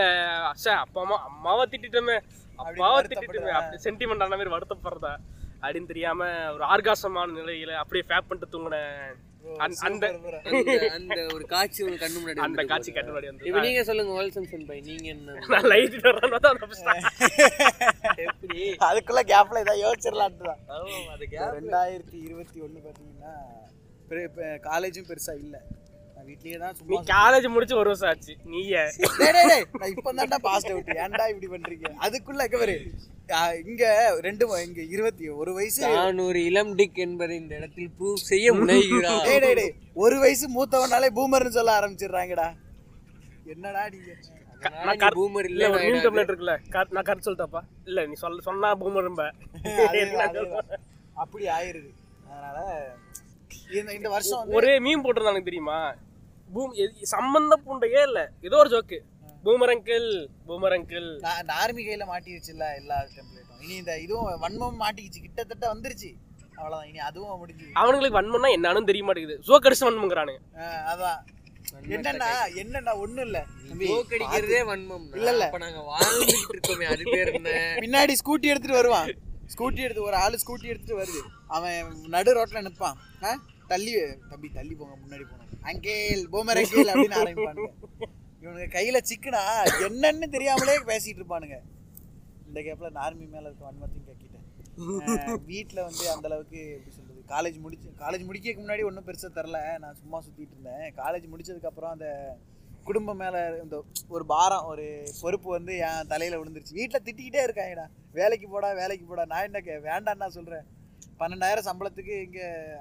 சே அப்பா அம்மா அம்மாவை திட்டிட்டோமே அப்பாவை திட்டிட்டோமே அப்படி சென்டிமெண்ட் ஆன மாதிரி வருத்தப்படுறதா? அப்படின்னு தெரியாம ஒரு ஆர்காசமான நிலையில அப்படியே ஃபேப் பண்ணிட்டு தூங்கின அந்த- அந்த அந்த அந்த ஒரு காட்சி உங்க கண்ணு முன்னாடி அந்த காட்சி. கட்டுப்படி வந்து இப்ப நீங்க சொல்லுங்க வேல்சன் சென்பாய் நீங்க என்ன? நான் லைட் வர்றான்னு தான் தப்பிச்சிட்டேன். எப்படி? அதுக்குள்ள கேப்ல ஏதாவது யோசிச்சிடலான்ட்டு தான். ஆமா, அது ரெண்டாயிரத்தி இருபத்தி ஒண்ணு பாத்தீங்கன்னா காலேஜும் பெருசா இல்ல. வீட்லயே தான் நீ சும்மா காலேஜ் முடிச்சு ஒரு வருஷம் ஆச்சு. டேய், நான் இப்போ தான்டா பாஸ்ட் அவுட் ஏன்டா இப்படி பண்றீங்க? அதுக்குள்ள கவரு இங்க ரெண்டு இங்க இருபத்தி ஒரு வயசு நான் ஒரு இளம் டிக் என்பதை இந்த இடத்தில் ப்ரூவ் செய்ய முனைகிறான் டேய் டேய் டேய் ஒரு வயசு மூத்தவனாலே பூமர்னு சொல்ல ஆரம்பிச்சிடுறாங்கடா. என்னடா நீங்க நான் பூமர் இல்ல ஒரு டெம்ப்ளேட் நான் கருத்து சொல்லிட்டப்பா இல்ல நீ சொல்ல சொன்னா பூமர் ரொம்ப அதேதான், அதேதான். அப்படி ஆயிருது. அதனால இந்த வருஷம் ஒரே மீன் போட்டிருந்தாங்க தெரியுமா? பூம் எது- சம்பந்தம் பூண்டையே இல்ல. ஏதோ ஒரு joke boomer uncle boomer uncle நான் இந்த ஆர்மி கையில மாட்டிருச்சுல்ல எல்லா டெம்ப்ளேட்டும் இனி இந்த இதுவும் வன்மம் மாட்டிக்கிச்சு. கிட்டத்தட்ட வந்துருச்சு. அவ்வளவுதான். இனி அதுவும் முடிஞ்சு. அவனுங்களுக்கு வன்மம்னா என்னன்னு தெரிய மாட்டேங்குது. ஜோக் அடிச்சு வன்மங்கிறானுங்க அதான். என்னன்னா என்னன்னா ஒண்ணும் இல்ல. தம்பி, ஜோக் அடிக்கிறதே வன்மம். இல்ல, இல்ல. நாங்க வாழ்ந்துட்டு இருக்கோமே அது பேர் ஸ்கூட்டி எடுத்துட்டு வருவான். ஸ்கூட்டி எடுத்து ஒரு ஆளு ஸ்கூட்டி எடுத்துட்டு வருது. அவன் நடு ரோட்ல நிப்பான்? தள்ளி தம்பி தள்ளி போங்க முன்னாடி போங்க. அங்கேல் பூமர் அங்கேல் அப்படின்னு ஆரம்பிப்பானுங்க. இவனுங்க கையில சிக்கனா என்னன்னு தெரியாமலே பேசிட்டு இருப்பானுங்க. இந்த கேப்ல நார்மி மேல இருக்க வன்மத்தையும் கேட்கிட்டேன் வீட்டில் வந்து அந்த அளவுக்கு எப்படி சொல்றது காலேஜ் முடிச்சு காலேஜ் முடிக்கிறதுக்கு முன்னாடி ஒன்றும் பெருசா தரல. நான் சும்மா சுத்திட்டு இருந்தேன். காலேஜ் முடிச்சதுக்கு அப்புறம் அந்த குடும்பம் மேல இந்த ஒரு பாரம் ஒரு பொறுப்பு வந்து என் தலையில விழுந்துருச்சு. வீட்டில் திட்டிக்கிட்டே இருக்காங்கடா. வேலைக்கு போடா வேலைக்கு போடா. நான் என்ன கே வேண்டான்னு நான் சொல்றேன். பன்னெண்டாயிரம் சம்பளத்துக்கு இங்க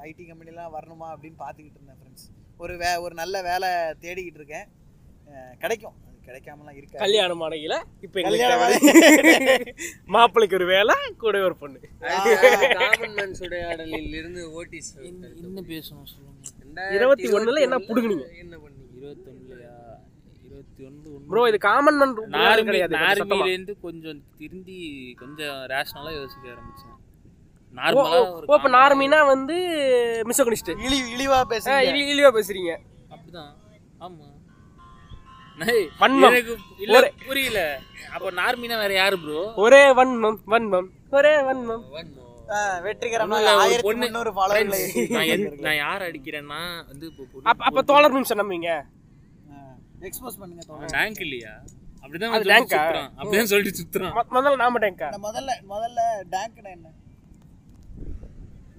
ஐடி கம்பெனிலாம் வரணுமா அப்படின்னு பார்த்துக்கிட்டு இருந்தேன் ஃப்ரெண்ட்ஸ் ஒரு வே ஒரு நல்ல வேலை தேடிக்கிட்டு இருக்கேன். கிடைக்கும். அது கிடைக்காமலாம் இருக்காது. கல்யாணம் ஆனையில இப்ப எங்களுக்கு மாப்பிள்ளைக்கு ஒரு வேலை கூட ஒரு பொண்ணு. காமன் மேன் சுடையாடலில் இருந்து ஓட்டிஸ் என்ன பேசணும் சொல்லுங்க. இருபத்தி ஒண்ணுல என்ன புடுங்குனீங்க? என்ன பண்ணீங்க? இருபத்தொன்னுலையா? இருபத்தி ஒன்று ப்ரோ இது காமன் மேன் கிடையாது. நார்மிலேருந்து கொஞ்சம் திருந்தி கொஞ்சம் ரேஷனலாக யோசிக்க ஆரம்பிச்சேன். ஓ, நார்மலா ஓ, இப்ப நார்மினா வந்து மிசோகனிஸ்ட் இழி இழிவா பேசுறீங்க. இழிவா பேசுறீங்க. அப்படிதான். ஆமா. வன்மம். இல்ல புரியல. அப்ப நார்மினா வேற யாரு ப்ரோ ஒரே வன்மம் வன்மம். ஒரே வன்மம். ஃபாலோவர்களை நான் யார் அடிக்கிறேன்னா வந்து அப்ப அப்ப தோழர் நிமிஷம் எக்ஸ்போஸ் பண்ணுங்க தோழர். டேங்க் இல்லையா? அப்படிதான் அப்படிதான் சொல்லிட்டு சுத்துறான். மொ- முதல்ல நாம டேங்கா முதல்ல முதல்ல டேங்க்னா என்ன?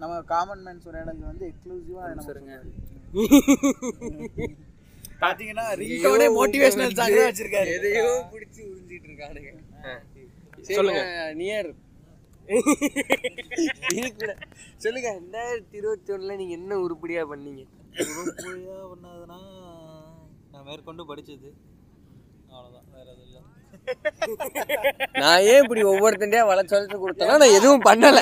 நம்ம காமன் மேன் உரையாடல் வந்து எக்ஸ்க்ளூசிவா நம்ம சொல்லுவாரு. பாத்தீங்கன்னா ரிங்டோனே மோட்டிவேஷனல் சாங் தான் வச்சிருக்காரு. எதையோ பிடிச்சி உறிஞ்சிட்டு இருக்கானுங்க. சொல்லுங்க. நியர் சொல்லுங்க ரெண்டாயிரத்தி இருபத்தி ஒண்ணுல நீங்க என்ன உருப்படியா பண்ணீங்க? உருப்படியா பண்ணதுன்னா நான் மேற்கொண்டு படிச்சது. அவ்வளோதான் வேற எதுவும் இல்லை. நான் ஏன் இப்படி ஒவ்வொருத்தண்டையா வளர்ச்சி வளர்ச்சி கொடுத்தேன்னா நான் எதுவும் பண்ணல.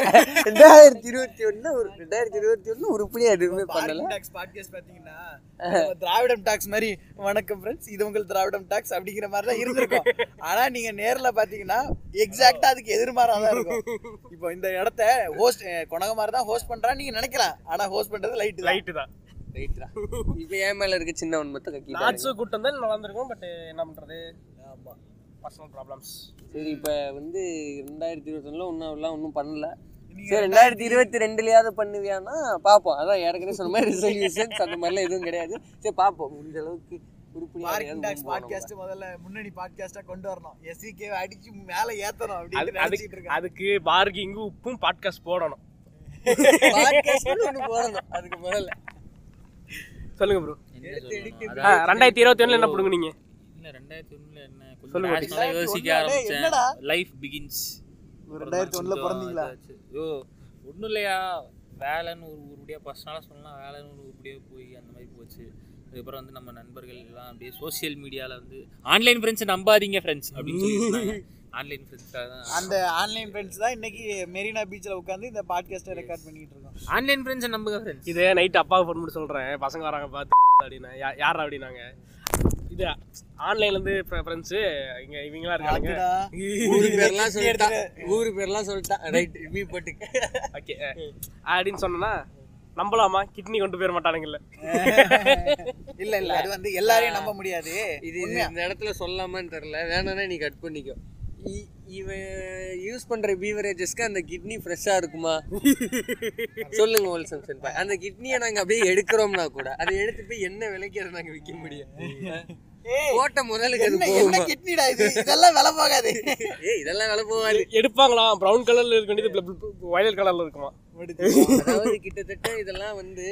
ரெண்டாயிரத்தி இருபத்தி ஒண்ணு ஒரு ரெண்டாயிரத்தி இருபத்தி ஒண்ணு உருப்படியா எதுவுமே பண்ணல. டாக்ஸ் பாட்காஸ்ட் பாத்தீங்கன்னா நம்ம திராவிடம் டாக்ஸ் மாதிரி வணக்கம் ஃப்ரெண்ட்ஸ் இது உங்கள் திராவிடம் டாக்ஸ் அப்படிங்கிற மாதிரி தான் இருந்திருக்கும். ஆனா நீங்க நேர்ல பாத்தீங்கன்னா எக்ஸாக்ட்டா அதுக்கு எதிர்மாறா தான் இருக்கும். இப்போ இந்த இடத்த ஹோஸ்ட் கொணகமாரி தான் ஹோஸ்ட் பண்றான்னு நீங்க நினைக்கலாம். ஆனா ஹோஸ்ட் பண்றது லைட் தான். ரைட்டு தான். இப்போ என் மேல இருக்க சின்ன ஒன்று கக்கி நாட்ஸு கூட்டம் தான் நல்லா இருந்திருக்கும் பட் என்ன பண்றது பர்சனல் ப்ராப்ளம்ஸ் சரி இப்போ வந்து ரெண்டாயிரத்தி இருபத்தொன்னுல ஒன்றும் எல்லாம் ஒன்றும் பண்ணல. சரி ரெண்டாயிரத்தி இருபத்தி ரெண்டுலயாவது பண்ணுவியானா பார்ப்போம் அதான் ஏற்கனவே சொன்ன மாதிரி ரிசல்யூஷன்ஸ் அந்த மாதிரிலாம் எதுவும் கிடையாது. சரி பார்ப்போம் முடிஞ்ச அளவுக்கு பாட்காஸ்ட் முதல்ல முன்னணி பாட்காஸ்டா கொண்டு வரணும். எஸ்விகே அடிச்சு மேல ஏத்தணும் அப்படின்னு அதுக்கு பார்கிங்கு உப்பும் பாட்காஸ்ட் போடணும். போடணும். அதுக்கு முதல்ல. சொல்லுங்க ப்ரோ ரெண்டாயிரத்தி இருபத்தி ஒண்ணுல என்ன பிடுங்குனீங்க இல்ல ரெண்டாயிரத்தி ஒண்ணுல என்ன சொல்லுங்க யோசிக்க? ஆரம்பிச்சேன். லைஃப் பிகின்ஸ் ரெண்டாயிரத்தி ஒண்ணுல பிறந்தீங்களா? ஐயோ ஒன்றும் இல்லையா? வேலைன்னு ஒரு உருப்படியாக பர்சனலாக சொல்லலாம் வேலைன்னு ஒரு உருப்படியாக போய் அந்த மாதிரி போச்சு. அதுக்கப்புறம் வந்து நம்ம நண்பர்கள் எல்லாம் அப்படியே சோஷியல் மீடியாவில் வந்து ஆன்லைன் ஃப்ரெண்ட்ஸ் நம்பாதீங்க ஃப்ரெண்ட்ஸ் அப்படின்னு சொல்லி ஆன்லைன் ஃப்ரெண்ட்ஸாக தான் அந்த ஆன்லைன் ஃப்ரெண்ட்ஸ் தான் இன்னைக்கு மெரினா பீச்சில் உட்காந்து இந்த பாட்காஸ்ட்டை ரெக்கார்ட் பண்ணிட்டு இருக்கோம். ஆன்லைன் ஃப்ரெண்ட்ஸை நம்புங்க ஃப்ரெண்ட்ஸ் இது நைட் அப்பாவுக்கு ஃபோன் பண்ணி சொல்கிறேன் பசங்க வராங்க பார்த்து அப்படின்னா யாரா அப்படின்னாங்க. இது ஆன்லைன்லேருந்து ஃப்ரெண்ட்ஸு இங்கே இவங்களாம் இருக்காங்க. ஊரு பேர்லாம் சொல்லிட்டான் ஊரு பேர்லாம் சொல்லிட்டான் ரைட் ரிவ்யூ போட்டு. ஓகே அப்படின்னு சொன்னேன்னா நம்பலாமா கிட்னி கொண்டு போயிட மாட்டானுங்கல்ல இல்ல. இல்ல அது வந்து எல்லாரையும் நம்ப முடியாது. இது இந்த இடத்துல சொல்லாமான்னு தெரியல. வேணாம்னா நீ கட் பண்ணிக்கோ. இவன் யூஸ் பண்ற பீவரேஜஸ்க்கு அந்த கிட்னி ஃப்ரெஷ்ஷா இருக்குமா? சொல்லுங்க ஓல்சன் சென்பாய் அந்த கிட்னியை நாங்க அப்படியே எடுக்கிறோம்னா கூட அதை எடுத்து போய் என்ன விலைக்கு அதை நாங்க விற்க முடியும்? போட்ட முதலுக்கு அது போகுமா? கிட்னிடா இது? இதெல்லாம் விலை போகாது. ஏய் இதெல்லாம் விலை போகாது. எடுப்பாங்களாம் ப்ரௌன் கலர்ல இருக்க வேண்டியது வயலட் கலர்ல இருக்குமா? அதாவது கிட்டத்தட்ட இதெல்லாம் வந்து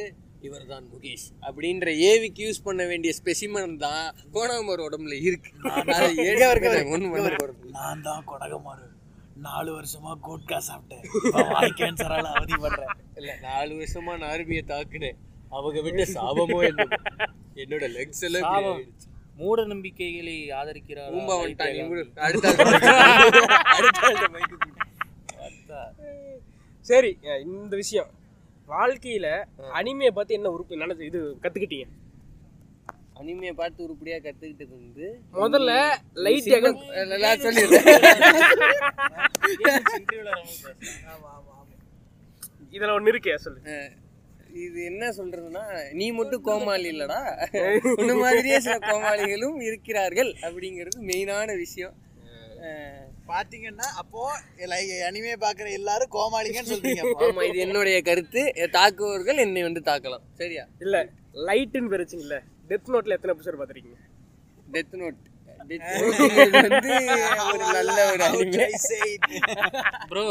இவர்தான் முகேஷ் அப்படின்ற ஏவிக்கு யூஸ் பண்ண வேண்டிய ஸ்பெசிமன் தான் கோணாமர் உடம்புல இருக்கு. நான் தான் கொடகமாறு. நாலு வருஷமா கோட்கா சாப்பிட்டேன். வாய் கேன்சரால அவதிப்படுறேன். இல்ல நாலு வருஷமா நான் ஆர்மியை தாக்குனேன். அவங்க விட்ட சாபமோ. என்னோட லெக்ஸ் எல்லாம். மூட நம்பிக்கைகளை ஆதரிக்கிறார். சரி இந்த விஷயம். வாழ்க்கையில அனிமையை பார்த்து என்ன உறுப்பு நினைச்சு இது கத்துக்கிட்டீங்க. அனிமையை பார்த்து உருப்படியா கத்துக்கிட்டது வந்து முதல்ல லைட் இதுல ஒண்ணு இருக்கே சொல்லு. இது என்ன சொல்றதுன்னா நீ மட்டும் கோமாளி இல்லடா. உன்ன மாதிரியே சில கோமாளிகளும் இருக்கிறார்கள் அப்படிங்கிறது மெயினான விஷயம். பாத்தீங்கன்னா அப்போ அனிமே பாக்குற எல்லாரும் கோமாளிங்கன்னு சொல்றீங்க. ஆமா இது என்னுடைய கருத்து. தாக்குபவர்கள் என்னை வந்து தாக்கலாம். சரியா? இல்ல லைட்டுன்னு பேர் வச்சுங்கள டெத் நோட்ல எத்தனை எபிசோட் பாத்திருக்கீங்க? டெத் நோட் டெத் நோட் வந்து ஒரு நல்ல ஒரு அனிமே. ப்ரோ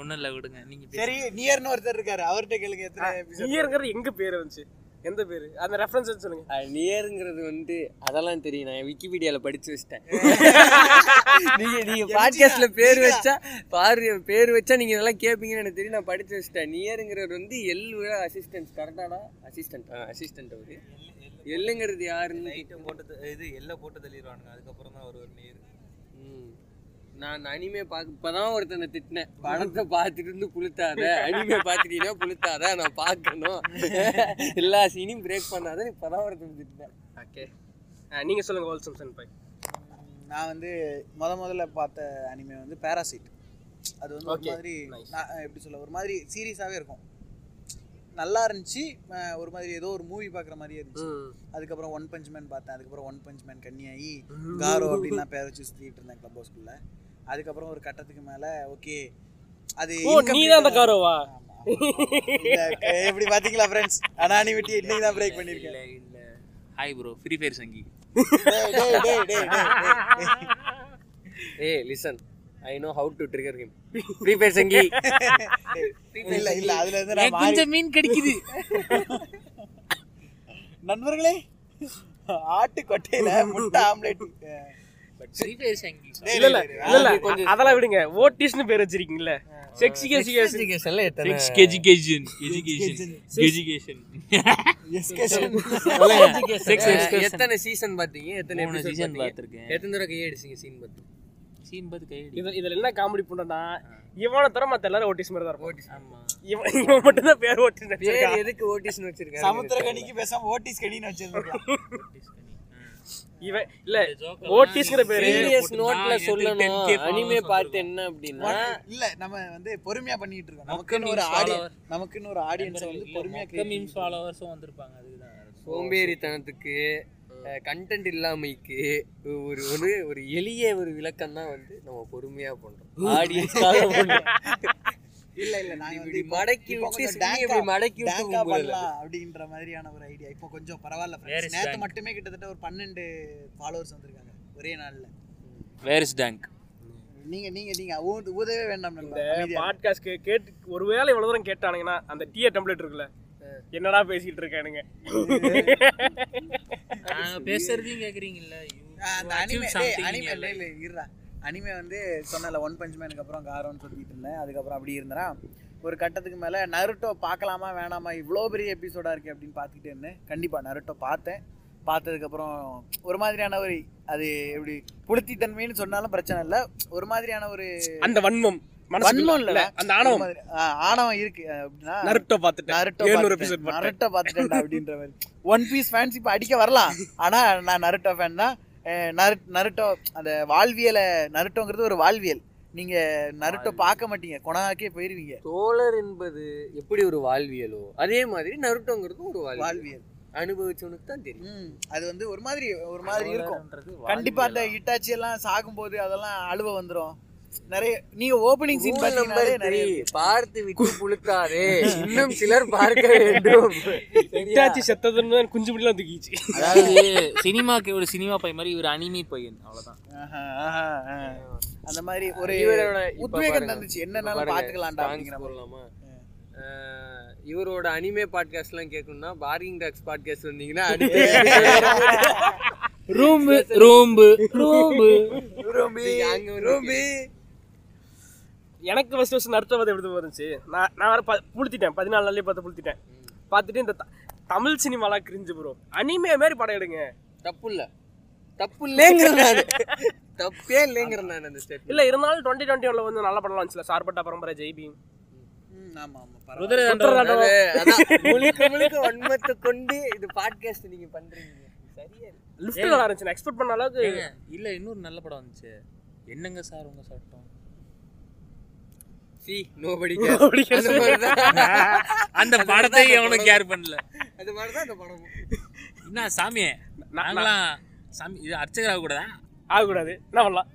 ஒன்றும் இல்லை விடுங்க. நீங்கள் சரி நியர்னு ஒருத்தர் இருக்காரு. அவர்கிட்ட கேளுங்க எத்தனை? நியர்ங்கிறது எங்க பேர் வந்துச்சு? எந்த பேரு? அந்த ரெஃபரன்ஸ் சொல்லுங்க. நியருங்கிறது வந்து அதெல்லாம் தெரியும். நான் விக்கிபீடியால படிச்சு வச்சிட்டேன். நீங்க நீங்க பாட்காஸ்ட்ல பேர் வச்சா பாரு பேர் வச்சா நீங்க இதெல்லாம் கேட்பீங்கன்னு எனக்கு தெரியும். நான் படிச்சு வச்சிட்டேன். நியருங்கிறது வந்து எல் அசிஸ்டன்ட் கரெக்டாடா அசிஸ்டன்ட் அசிஸ்டன்ட் அவரு. எல்லுங்கிறது யாருன்னு போட்டு இது எல்லை போட்டு தள்ளிடுவானுங்க. அதுக்கப்புறம் தான் ஒரு நீர். ம். நான் அனிமே பார்க்க இப்பதான் ஒருத்தனை திட்டினேன். படத்தை பார்த்துட்டு இருந்து புளுத்தாத அனிமே பார்த்துட்டீங்கன்னா புளுத்தாத நான் பார்க்கணும். எல்லா சீனையும் பிரேக் பண்ணாத இப்பதான் ஒருத்தனை திட்டினேன். ஓகே நீங்க சொல்லுங்க ஹோல்சம் சன் பாய் நான் வந்து முத முதல்ல பார்த்த அனிமே வந்து பேராசைட் அது வந்து ஒரு மாதிரி எப்படி சொல்ல ஒரு மாதிரி சீரியஸாகவே இருக்கும். நல்லா இருந்துச்சு ஒரு மாதிரி ஏதோ ஒரு மூவி பார்க்குற மாதிரியே இருந்துச்சு. அதுக்கப்புறம் ஒன் பஞ்ச் மேன் பார்த்தேன். அதுக்கப்புறம் ஒன் பஞ்ச் மேன் கன்னியாயி காரோ அப்படின்லாம் பேர் வச்சு சுற்றிட்டு இருந்தேன் கிளப் ஹவுஸ்குள்ள அதுக்கப்புறம் ஒரு கட்டத்துக்கு மேலே ஓகே அது நீ தான் அந்த காரோவா? எப்படி பாத்தீங்களா ஃப்ரெண்ட்ஸ் அனானிமிட்டி இன்னைக்கு தான் பிரேக் பண்ணிருக்கேன். இல்லை இல்லை ஹாய் ப்ரோ ஃப்ரீ ஃபயர் சங்கி. டேய், டேய், டேய், டேய், டேய், ஏய் listen I know how to trigger him free fire சங்கி. இல்ல இல்ல அதுல இருந்து நான் கொஞ்சம் மீன் கிடைக்குது. நண்பர்களே ஆட்டு கொட்டையில முட்டை ஆம்லெட். அதெல்லாம் விடுங்க. ஓட்டிஸ்னு பேர் வச்சிருக்கீங்கல்ல. செக்ஸிகே எஜுகேஷன்ல எத்தனை எஜுகேஷன் எஜுகேஷன் எஜுகேஷன் எத்தனை- எத்தனை சீசன் பாத்தீங்க? எத்தனை பாத்தீங்க? பார்த்திருக்கேன். எத்தனை தடவை கையடிச்சீங்க சீன் பார்த்து சீன் பார்த்து கையடி. இதுல இதுல என்ன காமெடி பண்றேன்னா இவனை தர மத்த எல்லாரும் ஓட்டிஸ் மாதிரி தான் இருக்கும் ஆமா. இவன் இவன் மட்டும் தான் பேர் ஓட்டிஸ் பேர் எதுக்கு ஓட்டிஸ்னு வச்சிருக்காங்க சமுத்திரகனிக்கு பேசாம ஓட்டிஸ் கனின்னு வச்சிருந்திருக்கலாம். இவன் இல்ல ஓட்டிஸ்ங்கிற பேரு சீரியஸ் நோட்ல சொல்லணும். 10K followers அனிமே பார்த்து. என்ன அப்படின்னா இல்ல நம்ம வந்து பொறுமையா பண்ணிட்டு இருக்கோம். நமக்குன்னு ஒரு ஆடியன்ஸ் நமக்குன்னு ஒரு ஆடியன்ஸை வந்து பொறுமையா மீம்ஸ் ஃபாலோவர்ஸும் வந்திருப்பாங்க அதுக்குதான் சோம்பேறித்தனத்துக்கு கண்டென்ட் இல்லாமைக்கு ஒரு ஒரு ஒரு எளிய ஒரு விளக்கம் தான் வந்து நம்ம பொறுமையா பண்றோம். ஆடியன்ஸ்க்காக பண்றோம். இல்ல இல்ல நாங்க வந்து மடக்கி விட்டு மடக்கி விட்டு. பண்ணலாம் அப்படின்ற மாதிரியான ஒரு ஐடியா இப்போ கொஞ்சம் பரவாயில்ல Where friends. is நேத்து dank? மட்டுமே கிட்டத்தட்ட ஒரு பன்னெண்டு ஃபாலோவர்ஸ் வந்திருக்காங்க ஒரே நாள்ல வேர் இஸ் டேங்க் நீங்க நீங்க நீங்க ஊதவே வேண்டாம். இந்த. பாட்காஸ்ட் கேட்டு ஒருவேளை இவ்வளவு தூரம் கேட்டானுங்கன்னா அந்த டீய டெம்ப்ளேட் இருக்குல்ல என்னடா பேசிட்டு இருக்கானுங்க நாங்க பேசுறதையும் கேக்குறீங்கல்ல அந்த அனிமே அனிமே இல்ல இல்ல இருடா அனிமே வந்து சொன்னல ஒன் பஞ்ச் மேனுக்கு அப்புறம் காரோன்னு சொல்லிட்டு இருந்தேன். அதுக்கப்புறம் அப்படி இருந்தேனா ஒரு கட்டத்துக்கு மேலே நருட்டோ பார்க்கலாமா வேணாமா இவ்வளோ பெரிய எபிசோடாக இருக்குது அப்படின்னு பார்த்துக்கிட்டே இருந்தேன். கண்டிப்பாக நருட்டோ பார்த்தேன். பார்த்ததுக்கப்புறம் ஒரு மாதிரியான ஒரு அது எப்படி புளுத்தி தன்மைன்னு சொன்னாலும் பிரச்சனை இல்லை. ஒரு மாதிரியான ஒரு அந்த வன்மம் வன்மம் இல்ல. அந்த ஆணவம். ஆணவம் இருக்கு. அப்படின்னா நருட்டோ பார்த்துட்டேன். நருட்டோ பார்த்துட்டேன். அப்படின்ற மாதிரி. ஒன் பீஸ் ஃபேன்ஸ் இப்போ அடிக்க வரலாம். ஆனா நான் நருட்டோ ஃபேன் தான். நரு- நருட்டோ அந்த வாழ்வியலை நருட்டோங்கிறது ஒரு வாழ்வியல். நீங்க நருட்டோ பார்க்க மாட்டீங்க கொனாக்கே போயிருவீங்க. தோழர் என்பது எப்படி ஒரு வாழ்வியலோ அதே மாதிரி நருட்டோங்கிறது ஒரு வாழ்வியல். அனுபவிச்சவனுக்கு தான் தெரியும். அது வந்து ஒரு மாதிரி ஒரு மாதிரி இருக்கும். கண்டிப்பா அந்த இட்டாச்சி எல்லாம் சாகும்போது அதெல்லாம் அழுவ வந்துரும். நிறைய நீங்க ஓப்பனிங் சீன் இருக்கு. பார்த்து விட்டு புழுத்தாதே இன்னும் சிலர் பார்க்க வேண்டும். ஹிட்டாச்சி செத்ததுன்னு குஞ்சு முடியலாம் தூக்கிச்சு அதாவது சினிமாக்கு ஒரு சினிமா பையன் மாதிரி இவர் அனிமி பையன் அவ்வளவுதான். அந்த மாதிரி ஒரு உத்வேகம் தந்துச்சு. என்னன்னாலும் பாத்துக்கலாம்டா அப்படிங்கிற அஹ், இவரோட அனிமே பாட்காஸ்ட்லாம் கேட்கணும்னா பார்கிங் டாக்ஸ் பாட்காஸ்ட் வந்தீங்கன்னா ரூம்பு ரூம்பு ரூம்பு அங்க ரூபி எனக்கு ஃபர்ஸ்ட் நருட்டோ பார்த்து எப்படி இருந்துச்சு நான் நான் வேற ப- புளுத்திட்டேன். பதினாலு நாள்லயே பார்த்து புளுத்திட்டேன். பார்த்துட்டு இந்த தமிழ் சினிமாலாம் கிரிஞ்சு ப்ரோ அனிமே மாதிரி படம் எடுங்க. தப்பு இல்ல தப்பு இல்லைங்கிற நான். தப்பே இல்லைங்கிற நான் அந்த ஸ்டேட் இல்ல இருந்தாலும் டுவெண்ட்டி டுவெண்ட்டி ஒன்ல வந்து நல்ல படம் வந்துச்சுல. சார்பட்டா பரம்பரை முழுக்க வன்மத்தை கொண்டு இது பாட்காஸ்ட் நீங்க பண்றீங்க. சரியா இருக்கு. லிஃப்ட் நல்லா இருந்துச்சு எக்ஸ்பெக்ட் பண்ண அளவுக்கு இல்ல இன்னொரு நல்ல படம் வந்துச்சு. என்னங்க சார் உங்க சட்டம்? அந்த படத்தை எவனும் கேர் பண்ணல. அது மாதிரிதான் அந்த படமும் என்ன சாமியே நாங்களாம் சாமி இது அர்ச்சகராக கூடாதா? ஆகக்கூடாது. என்ன பண்ணலாம்?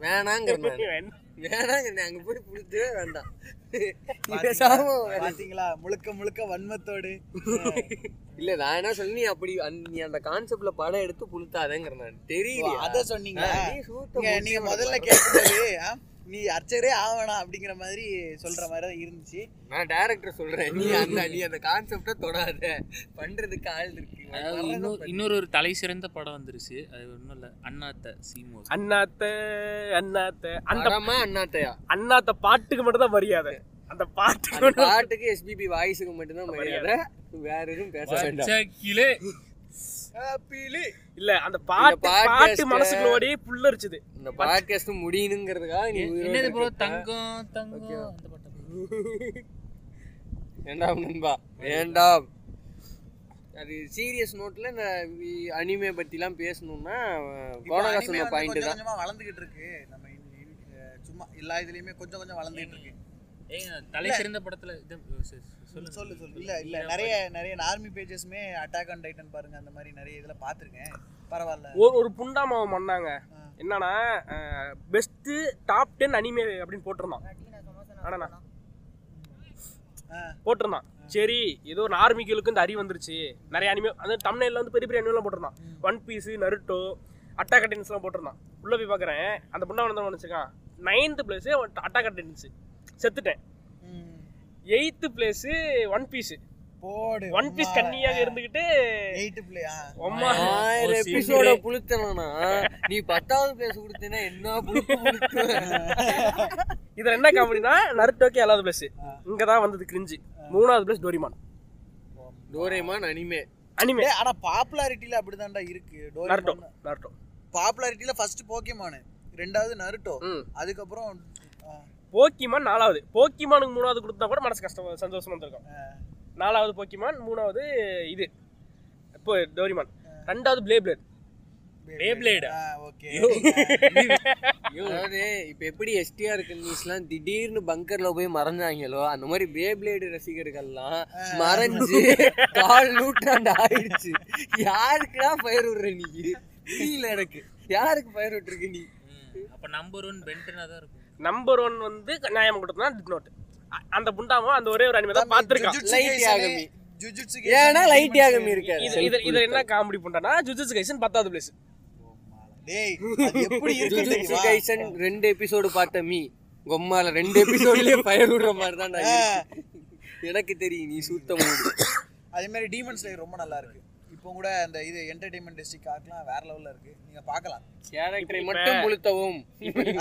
வேணாங்கிற. வேணாங்க அங்க போய் புடிச்சவே வேண்டாம். பாத்தீங்களா? முழுக்க முழுக்க வன்மத்தோடு. இல்ல நான் என்ன சொல்லி நீ அப்படி அந்த- நீ அந்த கான்செப்ட்ல படம் எடுத்து புளுத்தாதேங்கிற நான் தெரியல அத சூத்த நீங்க முதல்ல கேட்கும்போது நீ அர்ச்சகரே ஆவணாம் அப்படிங்கிற மாதிரி சொல்ற மாதிரி தான் இருந்துச்சு. நான் டைரக்டர் சொல்றேன். நீ அந்த நீ அந்த கான்செப்ட தொடாத. பண்றதுக்கு ஆள் இருக்கு. அதாவது இன்னொரு இன்னொரு ஒரு தலை சிறந்த படம் வந்துருச்சு. அது ஒன்றும் இல்லை. அண்ணாத்த சீமோஸ் அண்ணாத்த அண்ணாத்த அந்த அந்தமா அண்ணாத்தையா? அண்ணாத்த பாட்டுக்கு மட்டும் தான் மரியாதை. அந்த மட்டும் பாட்டுக்கு எஸ்பிபி வாய்ஸுக்கு மட்டும்தான் மரியாதை. வேற எதுவும் பேச வேண்டாம். இல்ல அந்த பாட்டு podcast- பாட்டு மனசுக்குள்ள ஓடி புல்லரிச்சுது இந்த பாட்காஸ்ட் முடியணுங்கிறதுக்காக நீ உயிரோட என்னது ப்ரோ இருக்க. தங்கம் தங்கம் அந்த பட்டம் வேண்டாம் நண்பா வேண்டாம். அது சீரியஸ் நோட்ல இந்த அனிமே பத்திலாம் பேசணும்னா இப்போ கோடகா anime சொன்ன வந்து பாயிண்ட் கொஞ்சம் தான். கொஞ்சமா வளர்ந்துகிட்டு இருக்கு. நம்ம சும்மா எல்லா இதுலயுமே கொஞ்சம் கொஞ்சம் வளர்ந்துகிட்டு இருக்கு. தலை சிறந்த படத்துல இது சொல்லு சொல்லு. இல்ல இல்ல. நிறைய நிறைய ஆர்மி பேஜஸ்மே அட்டாக் ஆன் டைட்டன் பாருங்க. அந்த மாதிரி நிறைய இதுல பாத்துருக்கேன். பரவாயில்ல. ஒரு ஒரு புண்டாமாவை பண்ணாங்க. என்னன்னா பெஸ்ட் டாப் டென் அனிமே அப்படின்னு போட்டிருந்தான். ஆ. போட்டிருந்தான். சரி ஏதோ ஒரு ஆர்மிகளுக்கு இந்த அறிவு வந்துருச்சு. நிறைய அனிமே அந்த தமிழ்ல வந்து பெரிய பெரிய அனிமெலாம் போட்டிருந்தான். ஒன் பீஸ் நருட்டோ அட்டாக் அட்டன்ஸ்லாம் போட்டிருந்தான். உள்ள போய் பார்க்குறேன் அந்த புண்டா வந்து நினச்சிக்கான் நைன்த்து பிளேஸு அட்டாக் அட்டன்ஸ் செத்துட்டேன். எயித்து பிளேஸு ஒன் பீஸு போடு ஒன் பீஸ் கன்னியாக இருந்துக்கிட்டு எயிட் பிளேயா அம்மா ஆயிரம் எபிசோட புளுத்தனா நீ பத்தாவது பிளேஸ் கொடுத்தீங்கன்னா என்ன புளுத்து இதுல என்ன காமெடினா நருட்டோக்கே ஏழாவது பிளேஸ் இங்க தான் வந்தது கிரிஞ்சு மூணாவது place Doraemon Doraemon anime anime ஆனா பாப்புலாரிட்டில அப்படிதான்டா இருக்கு. Naruto Naruto. பாப்புலாரிட்டில ஃபர்ஸ்ட் போக்கிமான் ரெண்டாவது நருட்டோ. அதுக்கப்புறம் போக்கிமான் நாலாவது. போக்கிமானுக்கு மூணாவது கொடுத்தா கூட மனசு கஷ்டம் சந்தோஷமா இருந்திருக்கும். நாலாவது போக்கிமான் மூணாவது இது. இப்போ டோரிமான். ரெண்டாவது ப்ளே பிளேட் இப்ப எப்படி எஸ்டிஆர் கன்னிஸ்லாம் திடீர்னு பங்கர்ல போய் மறைஞ்சாங்களோ அந்த மாதிரி பேப்ளேடு ரசிகர்கள்லாம் மறைஞ்சு கால் நூற்றாண்டு ஆயிடுச்சு. யாருக்குடா பயிர் விடுற நீ? புரியல எனக்கு. யாருக்கு பயிர் விட்டுருக்க நீ? அப்ப நம்பர் ஒன் பென்டனா தான் இருக்கும். நம்பர் ஒன் வந்து நியாயம் கொடுத்தா டிட் நோட் அந்த புண்டாமோ அந்த ஒரே ஒரு அனிமே தான் பார்த்துருக்கான். ஏன்னா லைட் யாகமி இருக்காரு. இது இது இதுல என்ன காமெடி பண்றானா ஜுஜுட்சு கைசன் பத்தாவது பிளேஸ் டேய் அது எப்படி இருக்கு ஜுஜுட்சு? கைசன் ரெண்டு எபிசோடு பார்த்த மீ கொம்மால ரெண்டு எபிசோட்லயே பயிர் விடுற மாதிரி தான் எனக்கு தெரியும் நீ சுத்த மூடு அதே மாதிரி டீமன் ஸ்லேயர் ரொம்ப நல்லா இருக்கு. இப்போ கூட அந்த இது என்டர்டைன்மெண்ட் டிஸ்ட்ரிக்ட் ஆக்கலாம் வேற லெவல்ல இருக்கு. நீங்க பார்க்கலாம். கேரக்டரை மட்டும்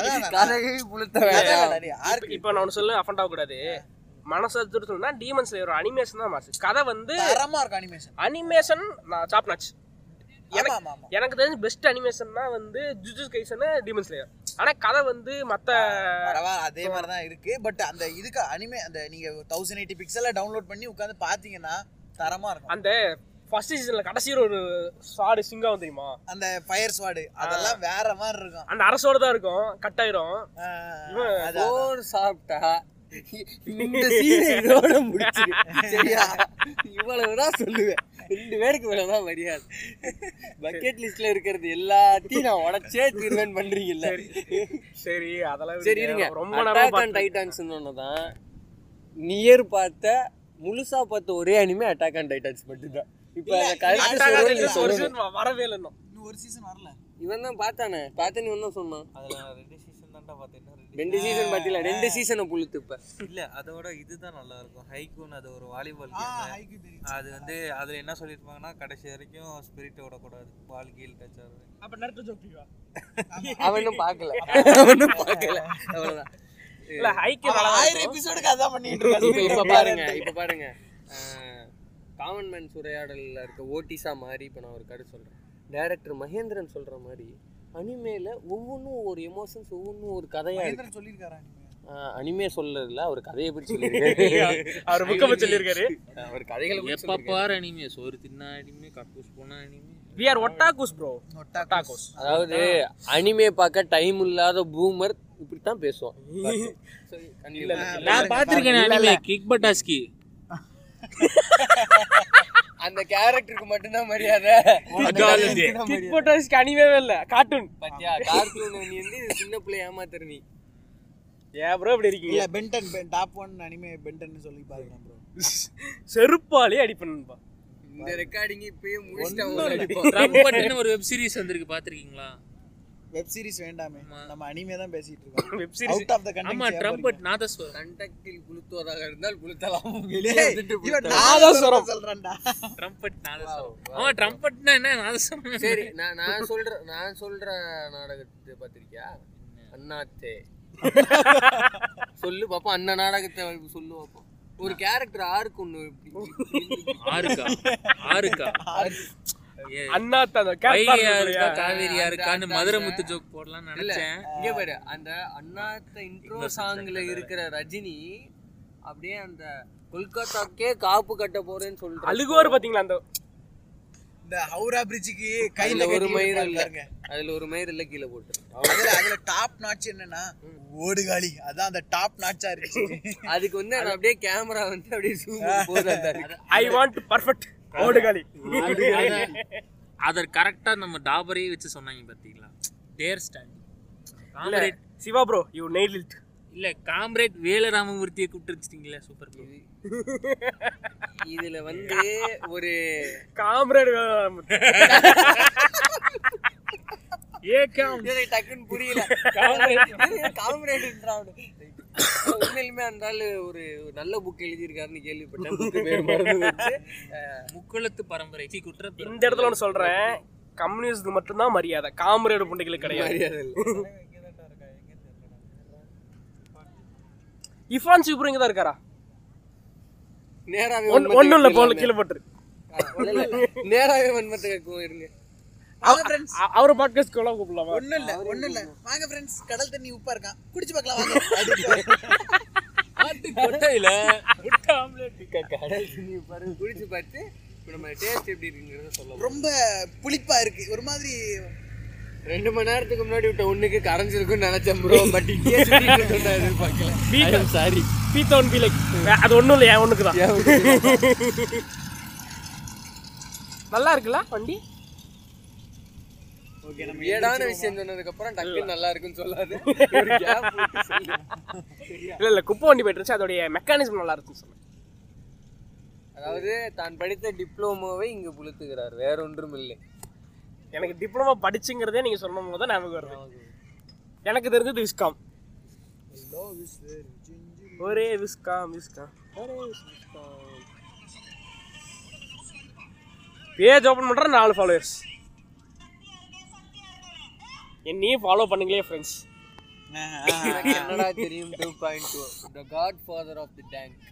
நான் கதையை ஆர்க்கு இப்போ நான் ஒன்று சொல்ல அஃபண்ட் ஆகக்கூடாது. மனசை திருத்தணும்னா டீமன் ஸ்லேயர் ஒரு அனிமேஷன் தான் மாசு. கதை வந்து தரமா இருக்கு அனிமேஷன் அனிமேஷன் நான் நாச் ஆமா எனக்கு ஆமா ஆமா. எனக்கு தெரிஞ்ச பெஸ்ட் அனிமேஷன்னா வந்து ஜுஜுஸ் கைசன் டீமன் ஸ்லேயர் ஆனா கதை வந்து மத்த அதே மாதிரி தான் இருக்கு. பட் அந்த இதுக்கு அனிமே அந்த நீங்க தௌசண்ட் எயிட்டி பிக்சல்ல டவுன்லோட் பண்ணி உட்காந்து பாத்தீங்கன்னா தரமா இருக்கும். அந்த ஃபர்ஸ்ட் சீசன்ல கடைசியில் ஒரு சாடு சிங்கம் தெரியுமா? அந்த ஃபயர் ஸ்வாடு அதெல்லாம் வேற மாதிரி இருக்கும். அந்த அரசோட தான் இருக்கும். கட் ஆயிரும். சோறு சாப்பிட்டா இந்த சீனை இதோட முடிச்சிரு சரியா? இவ்வளவுதான் சொல்லுவேன். ரெண்டு பேருக்கு மேலதான் மரியாதை. பக்கெட் லிஸ்ட்ல இருக்கிறது எல்லாத்தையும் நான் உடச்சே தீர்வேன் பண்றீங்கல்ல. சரி அதெல்லாம் சரி. இருங்க. ரொம்ப டைட்டன்ஸ் தான் நியர் பார்த்த முழுசா பார்த்த ஒரே அனிமே அட்டாக் ஆன் டைட்டன்ஸ் மட்டும்தான். இப்போ நீ season வரவே இல்லை இன்னும். இன்னும் ஒரு சீசன் வரல. இவன் தான் பார்த்தானே? பார்த்தேன்னு இவன் தான் சொன்னான் அதில் நான் ரெண்டு சீசன் தான்டா பார்த்தேன் ரெண்டு சீசன் பார்த்தீங்களா ரெண்டு சீசனை இப்ப. இல்ல அதோட இதுதான் நல்லா இருக்கும் ஹைக்கூன் அது ஒரு வாலிபால் அது வந்து அதுல என்ன சொல்லியிருப்பாங்கன்னா கடைசி வரைக்கும் ஸ்பிரிட் விடக்கூடாது. பால் கீழ் டச் ஆகுது அப்ப நடுத்து ஜோக்கிவா அவனும் பார்க்கல. அவனும் பார்க்கல. அவ்வளவுதான். இல்ல ஹைக்கு ஆயிரம் எபிசோடுக்கு அதான் பண்ணிட்டு இப்ப பாருங்க இப்ப பாருங்க. காமன் மேன்ஸ் உரையாடல்ல இருக்க ஓட்டிஸா மாதிரி இப்ப நான் ஒரு கருத்து சொல்றேன். டைரக்டர் மகேந்திரன் சொல்ற மாதிரி அனிமேல ஒவ்வொன்றும் ஒரு எமோஷன்ஸ் ஒவ்வொன்றும் ஒரு கதையா இருக்கு. மகேந்திரன் சொல்லியிருக்காரா anime? அனிமே சொல்லல அவர் கதையை பற்றி சொல்லியிருக்காரு. அவர் புக்கை சொல்லியிருக்காரு அவர் கதைகளை எப்ப. பாரு அனிமே சோறு தின்ன அனிமே கக்கூஸ் போன anime. We are otakus bro otakus அதாவது அனிமே பார்க்க டைம் இல்லாத பூமர் சரி, continue பண்ணு. நான் பாத்திருக்கேன் அனிமே கிக் பட்டாஸ்கி அந்த கேரக்டருக்கு மட்டும்தான் மரியாதை. கிக் போட்டோஸ்க்கு அனிமேவே இல்ல. கார்ட்டூன் பாத்தியா கார்ட்டூன் நீ வந்து சின்ன பிள்ளை ஏமாத்துற நீ. ஏன் ப்ரோ இப்படி இருக்கீங்க? இல்ல பென்டன் டாப் ஒன் அனிமே பென்டன் சொல்லி பாருங்க ப்ரோ செருப்பாலே அடிப்பண்பா இந்த ரெக்கார்டிங் இப்பயே ட்ரம்பட்னு ஒரு வெப் சீரிஸ் வந்திருக்கு பாத்திருக்கீங்களா வெப் சீரிஸ் வேண்டாமே. நம்ம அனிமே தான் பேசிட்டு இருக்கோம். Web series out of the ஆமா ட்ரம்பட் நாதஸ்வரம் கண்டக்டில் புளுத்துவதாக இருந்தால் புளுத்தலாம் இவன் நாதஸ்வரம். சொல்றான்டா. ட்ரம்பட் நாதஸ்வரம் ஆமா ட்ரம்பட்னா என்ன? நாதஸ்வரம் சரி நான் நான் சொல்ற நான் சொல்ற நாடகத்தை பார்த்திருக்கியா? அண்ணாத்தே. சொல்லு பாப்போம். அண்ணா நாடகத்தை சொல்லு பாப்போம். ஒரு கேரக்டர் ஆருக்கு ஒண்ணு ஆறுக்கா? ஏ, அண்ணா இருக்கா காவேரியா இருக்கான்னு மதுரை முத்து ஜோக் போடலாம்னு இல்ல நினைச்சேன். இங்க பாரு அந்த அண்ணாத்த இன்ட்ரோ சாங்ல இருக்கிற ரஜினி அப்படியே அந்த கொல்கத்தாக்கே காப்பு கட்ட போறேன்னு சொல்றாரு அழுகுவார் பாத்தீங்களா அந்த இந்த ஹவுரா பிரிட்ஜுக்கு கையில ஒரு மயிர் இருப்பாரு இல்ல. பாருங்க. அதுல ஒரு மயிர் இல்ல கீழே போட்டு. அதுல அதுல டாப் நாட்ச் என்னன்னா ஓடுகாலி அதான் அந்த டாப் நாட்சா இருந்துச்சு அதுக்கு வந்து அப்படியே கேமரா வந்து அப்படியே ஜூம் போது அந்த இருக்கு. ஐ வாண்ட் பர்ஃபெக்ட் ஓடுகாலி அத கரெக்டா நம்ம டாபரையே வச்சு சொன்னாங்க பாத்தீங்களா? Dare stand. Comrade Shiva bro you nail it இல்ல காம்ரேட் வேலராமமூர்த்தியை கூப்பிட்டு வச்சிட்டீங்களா சூப்பர் ப்ரோ இதுல வந்து ஒரு காம்ரேட் ஏ காம் டக்குன்னு புரியல. காம்ரேட் உண்மையிலுமே அந்த ஒரு நல்ல புக் எழுதியிருக்காருன்னு கேள்விப்பட்டேன். முக்குளத்து பரம்பரை. குற்ற இந்த இடத்துல ஒன்று சொல்றேன். கம்யூனிஸ்ட் மட்டும்தான் மரியாதை. காம்ரேடு புண்டைகளுக்கு கிடையாது. இஃபான் சிப்ரு இங்க தான் இருக்காரா? நேராவே ஒன்- வன்மத்தை ஒண்ணும் இல்ல போல. கீழே போட்டுரு. நேராவே வன்மத்தை கேட்கும் அவரை பாட்காஸ்ட் கூட கூப்பிடலாமா? ஒண்ணும் இல்ல ஒண்ணும் இல்ல வாங்க ஃப்ரெண்ட்ஸ் கடல் தண்ணி உப்பா இருக்கான் குடிச்சு பார்க்கலாம் வாங்க. கொட்டையில கடல் தண்ணி பாருங்க குடிச்சு பார்த்து நம்ம டேஸ்ட் எப்படி இருக்குங்கிறத சொல்லலாம். ரொம்ப புளிப்பா இருக்கு. ஒரு மாதிரி ரெண்டு மணி நேரத்துக்கு முன்னாடி விட்ட ஒண்ணுக்கு கரைஞ்சிருக்கும்னு நினைச்சேன் ப்ரோ பட் இங்கே எதிர்பார்க்கல. சாரி பீத்தோன் பி லைக் அது ஒண்ணும் இல்ல என் ஒண்ணுக்கு தான் நல்லா இருக்குல்ல வண்டி? ஓகே நம்ம வியடான விஷயம் சொன்னதுக்கு அப்புறம் டக்குன்னு நல்லா இருக்குன்னு சொல்லாது. இல்ல இல்ல குப்பை வண்டி போயிட்டு இருந்துச்சு அதோடைய மெக்கானிசம் நல்லா இருக்குன்னு சொன்னேன் அதாவது தான் படித்த டிப்ளமோவை இங்கு புளுத்துகிறார். வேற ஒன்றும் இல்லை. எனக்கு டிப்ளமா படிச்சுங்கிறதே நீங்க சொன்னும் போது தான் ஞாபகம் வருது. எனக்கு தெரிஞ்சது விஸ்காம். ஒரே விஸ்காம் விஸ்காம். ஒரே விஸ்காம். பேஜ் ஓப்பன் பண்ணுற நாலு ஃபாலோவர்ஸ் என்னையும் ஃபாலோ பண்ணுங்களே ஃப்ரெண்ட்ஸ் எனக்கு என்னடா தெரியும் two point two the Godfather of the tank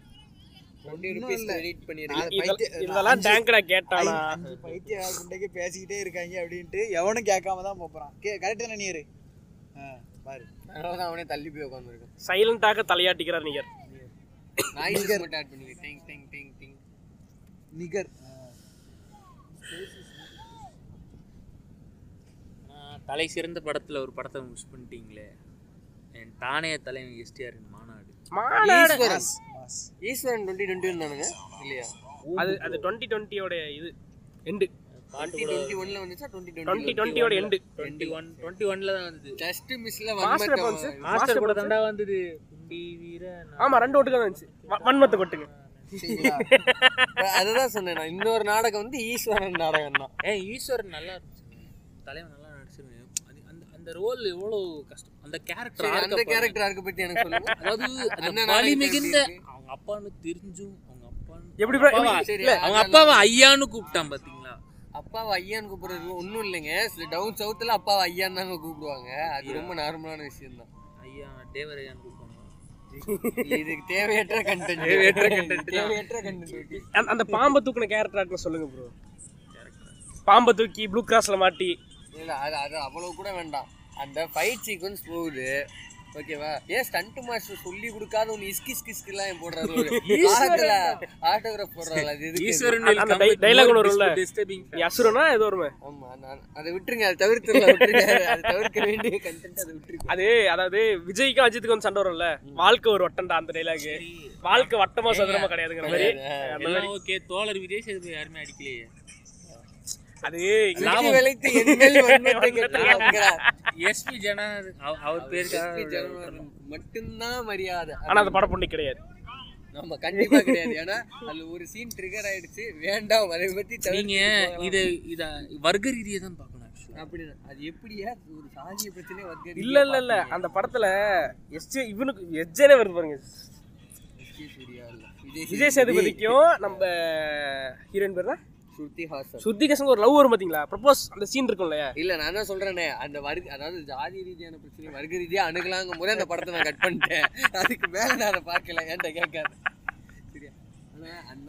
இதெல்லாம் டேங்க்டா கேட்டானா? பைத்திய குண்டைக்கு பேசிக்கிட்டே இருக்காங்க அப்படின்ட்டு எவனும் கேட்காம தான் போறான் கே கரெக்ட் தானே நீரு ஆ, பாரு. அவனே தள்ளி போய் உட்காந்துருக்கேன் சைலண்டாக தலையாட்டிக்கிறார் நீங்க நாய்ஸ் மட்டும் ஆட் பண்ணிக்க டிங் டிங் டிங் டிங் நிகர் நான் தலை சிறந்த படத்துல ஒரு படத்தை மிஸ் பண்ணிட்டீங்களே. என் தானே தலைவன் எஸ்டிஆரின் மாநாடு. மாநாடு. ஈஸ்வரன். ஈஸ்வரன் டுவெண்ட்டி டுவெண்ட்டி வந்தானுங்க இல்லையா? அது அது டுவெண்ட்டி டுவெண்ட்டியோட இது. எண்டு டுவெண்ட்டி டுவெண்ட்டி ஒன்ல வந்துச்சா? டுவெண்ட்டி டுவெண்ட்டி டுவெண்ட்டியோட எண்டு டுவெண்ட்டி ஒன் டுவெண்ட்டி ஒன்ல தான் வந்தது. ஜஸ்ட் மிஸ்ல மாஸ்டர் எப்போ வந்துச்சு வன்மத்தை மாஸ்டர் கூட தாண்டா வந்தது. குண்டி வீர ஆமா ரெண்டு ஒட்டுக்கு தான் வந்துச்சு. வன்மத்தை கொட்டுங்க அதுதான் சொன்னேன் நான். இன்னொரு நாடகம் வந்து ஈஸ்வரன் நாடகம் தான் ஏ ஈஸ்வரன் நல்லா இருந்துச்சு தலைவன் அந்த ரோல் எவ்வளோ கஷ்டம்? அந்த கேரக்டர் அந்த கேரக்டர் ஆர்க்க பத்தி எனக்கு சொல்லுங்க. அதாவது வலி மிகுந்த? அவங்க அப்பான்னு தெரிஞ்சும் அவங்க அப்பான்னு எப்படி அவங்க அப்பாவை ஐயான்னு கூப்பிட்டான் பாத்தீங்களா? அப்பாவை ஐயான்னு கூப்பிடுறது ஒன்றும் இல்லைங்க. டவுன் சவுத்தில் அப்பாவை ஐயான்னு தாங்க கூப்பிடுவாங்க. அது ரொம்ப நார்மலான விஷயம் தான் ஐயா தேவர் ஐயான்னு கூப்பிடுவாங்க இதுக்கு தேவையற்ற கண்டென்ட் தேவையற்ற தான். தேவையற்ற கண்டென்ட் அந்த- அந்த பாம்பை தூக்குன கேரக்டர் சொல்லுங்க ப்ரோ பாம்பை தூக்கி ப்ளூ கிராஸ்ல மாட்டி இல்ல அது அது அவ்வளவு கூட வேண்டாம். அந்த ஃபைட் சீக்வன்ஸ் போகுது. ஓகேவா ஏன் ஸ்டண்ட் மாஸ்டர் சொல்லி கொடுக்காத ஒன்று இஸ்கி இஸ்கி எல்லாம் போடுறாரு ஆட்டோல ஆட்டோகிராஃப் போடுறாரு. அது எதுக்கு? ஈஸ்வரன். டிஸ்டர்பிங் நீ அசுரனா ஏதோ வருமே ஆமா நான் அதை விட்டுருங்க அதை தவிர்த்துடலாம் விட்டுருங்க. அதை தவிர்க்க வேண்டிய கண்டென்ட் அதை விட்டுருங்க. அது அதாவது விஜய்க்கும் அஜித்துக்கும் வந்து சண்டை வரும்ல? வாழ்க்கை ஒரு வட்டம்டா அந்த டைலாக் வாழ்க்கை வட்டமா சதுரமா கிடையாதுங்கிற மாதிரி. ஓகே தோழர் விஜய் சேதுபதி யாருமே அடிக்கலையே. அது விளைத்து. எஸ்பி ஜனா அவ- அவர் பேருக்கு மட்டும்தான் மரியாதை. ஆனா அந்த படம் பொண்ணு கிடையாது. ஆமா கண்டிப்பா கிடையாது. ஏன்னா அதுல ஒரு சீன் ட்ரிகர் ஆயிடுச்சு. வேண்டாம் அதை பத்தி நீங்க இத இத வர்க்க ரீதியை தான் பார்க்கணும். அப்படின்னா அது எப்படியா? ஒரு சாதிய பிரச்சனை வர்க்க இல்ல இல்ல இல்ல. அந்த படத்துல எஸ்ஜே இவனுக்கு எஸ்ஜேனே வருது பாருங்க. விஜய் சேதுபதிக்கும் நம்ம ஹீரோயின் பேர் ஸ்ருதி ஹாசன். சுத்திகசங்க ஒரு லவ் வரும் பாத்தீங்களா? ப்ரப்போஸ் அந்த சீன் இருக்கும் இல்லையா இல்ல நான் தான் சொல்றேனே அந்த வர்க்க அதாவது ஜாதி ரீதியான பிரச்சனை வர்க்க ரீதியா அணுகலாங்கும் போது அந்த படத்தை நான் கட் பண்ணிட்டேன். அதுக்கு மேல நான் அதை பார்க்கல ஏன்ட்ட கேட்காத. சரியா? ஆனா அந்த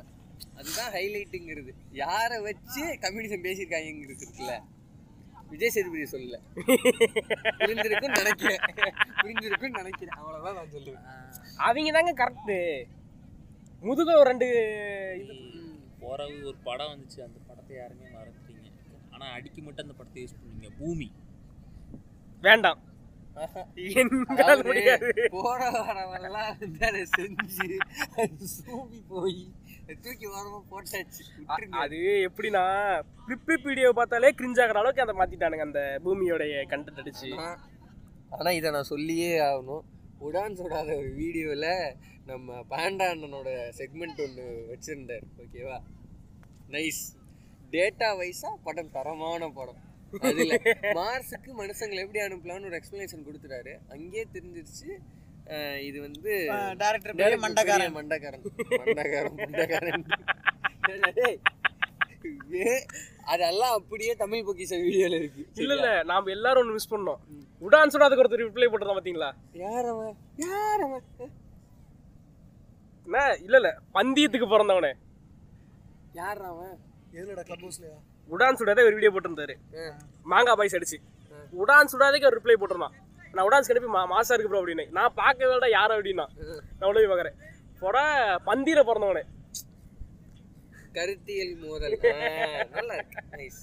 அதுதான் ஹைலைட்டுங்கிறது யாரை வச்சு கம்யூனிசம் பேசியிருக்காங்கிறது இருக்குல்ல. விஜய் சேதுபதி சொல்லல. புரிஞ்சிருக்குன்னு நினைக்கிறேன். புரிஞ்சிருக்குன்னு நினைக்கிறேன். அவ்வளவுதான் நான் சொல்லுவேன். அவங்க தாங்க கரெக்ட் முதுக ஒரு ரெண்டு இது போறவு ஒரு படம் வந்துச்சு. அந்த படத்தை யாருமே மறந்துட்டீங்க. ஆனா அடிக்க மட்டும் அந்த படத்தை யூஸ் பண்ணீங்க. பூமி. வேண்டாம். அதை எப்படின்னா பிளிப் வீடியோ பார்த்தாலே கிரிஞ்ச் ஆகிற அளவுக்கு அதை மாத்திட்டானுங்க அந்த பூமியோடைய கண்டென்ட் அடிச்சு. ஆனா- ஆனா இதை நான் சொல்லியே ஆகணும். உடான் சொல்லாத ஒரு வீடியோவில் நம்ம பாண்டா அண்ணனோட செக்மெண்ட் ஒன்று வச்சிருந்தார் ஓகேவா நைஸ் டேட்டா வைஸா படம் தரமான படம். அதுல மார்ஸுக்கு மனுஷங்களை எப்படி அனுப்பலாம்னு ஒரு எக்ஸ்பிளனேஷன் கொடுத்துட்டாரு. அங்கேயே தெரிஞ்சிருச்சு இது வந்து டேரக்டர் பெரிய மண்டக்காரன். மண்டக்காரன். மண்டக்காரன் வே- அதெல்லாம் அப்படியே தமிழ் பொக்கிஷ வீடியோல இருக்கு. இல்ல இல்ல நாம எல்லாரும் ஒன்று மிஸ் பண்ணோம். உடான் சொன்னா அதுக்கு ஒருத்தர் ரிப்ளை போட்டுருந்தோம் பாத்தீங்களா? யார் அவன் யார் அவன் என்ன? இல்ல இல்ல பந்தயத்துக்கு பிறந்தவனே. யார் அவன் எதுலடா கிளப் ஹவுஸ்லயா உடான் சுடாதே ஒரு வீடியோ போட்டிருந்தாரு. மாங்காய் பாய்ஸ் அடிச்சு. உடான் சுடாதேக்கு ஒரு ரிப்ளை போட்டிருந்தான். நான் உடான்ஸ் கணிப்பி மா மாசா இருக்கு ப்ரோ அப்படின்னு. நான் பார்க்கவே யார் அப்படின்னா. நான் உடனே பார்க்குறேன். போட பந்தியில பிறந்தவனே. கருத்தியல் மோதல். நல்லா இருக்கு நைஸ்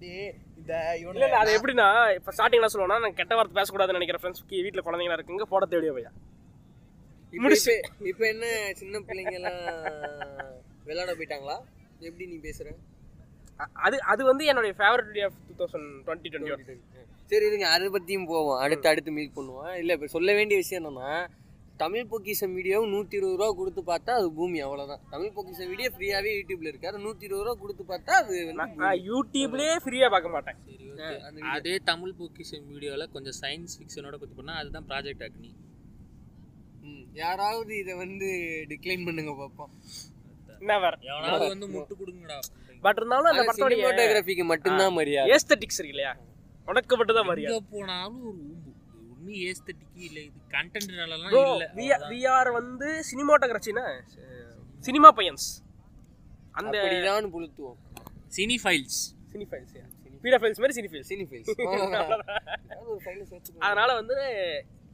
டேய் இந்த இவன இல்ல அது எப்படின்னா இப்ப ஸ்டார்டிங்ல சொல்லுவோம்னா நான் கெட்ட வார்த்தை பேசக்கூடாதுன்னு நினைக்கிற ஃப்ரெண்ட்ஸ் வீட்டுல குழந்தைங்களா இருக்குங்க போட தேவையா பையா இப்ப முடிச்சு. இப்ப- என்ன சின்ன பிள்ளைங்க எல்லாம் விளையாட போயிட்டாங்களா? எப்படி நீ பேசுற? அது அது வந்து என்னுடைய favourite of two thousand twenty twenty சரி இருங்க அதை பத்தியும் போவோம். அடுத்து அடுத்து மீட் பண்ணுவோம். இல்ல இப்ப சொல்ல வேண்டிய விஷயம் என்னன்னா தமிழ் பொக்கிஷம் வீடியோவும் நூற்றி இருபது ரூபா கொடுத்து பார்த்தா அது பூமி அவ்வளவுதான். தமிழ் பொக்கிஷம் வீடியோ ஃப்ரீயாவே யூடியூப்ல இருக்கு. அது நூற்றி இருபது ரூபா கொடுத்து பார்த்தா அது. நான் யூடியூப்லயே ஃப்ரீயா பார்க்க மாட்டேன். சரி ஓகே. அதே தமிழ் பொக்கிஷன் வீடியோவில் கொஞ்சம் சயின்ஸ் ஃபிக்ஷனோட பற்றி பண்ணால் அதுதான் ப்ராஜெக்ட் அக்னி. ம், யாராவது இதை வந்து டிக்ளைன் பண்ணுங்க பார்ப்போம் நெவர் எவனாவது வந்து முட்டு கொடுங்கடா. பட் இருந்தாலும் அந்த படத்தோட மட்டும்தான் மரியாதை. ஏஸ்தட்டிக்ஸ் இருக்கு இல்லையா? உனக்கு மட்டும் தான் மரியாதை. போனாலும் ஒரு ஒண்ணு ஏஸ்தட்டிக்கு இல்ல இது கண்டென்ட்னாலலாம் இல்ல வி ஆர் வந்து சினிமாட்டோகிராஃபினா சினிமா பையன்ஸ். அந்த அப்படிதான் புளுத்துவோம். சினி ஃபைல்ஸ் சினி ஃபைல்ஸ் பீடா ஃபைல்ஸ் மாதிரி சினி ஃபைல்ஸ் சினி ஃபைல்ஸ் அதனால வந்து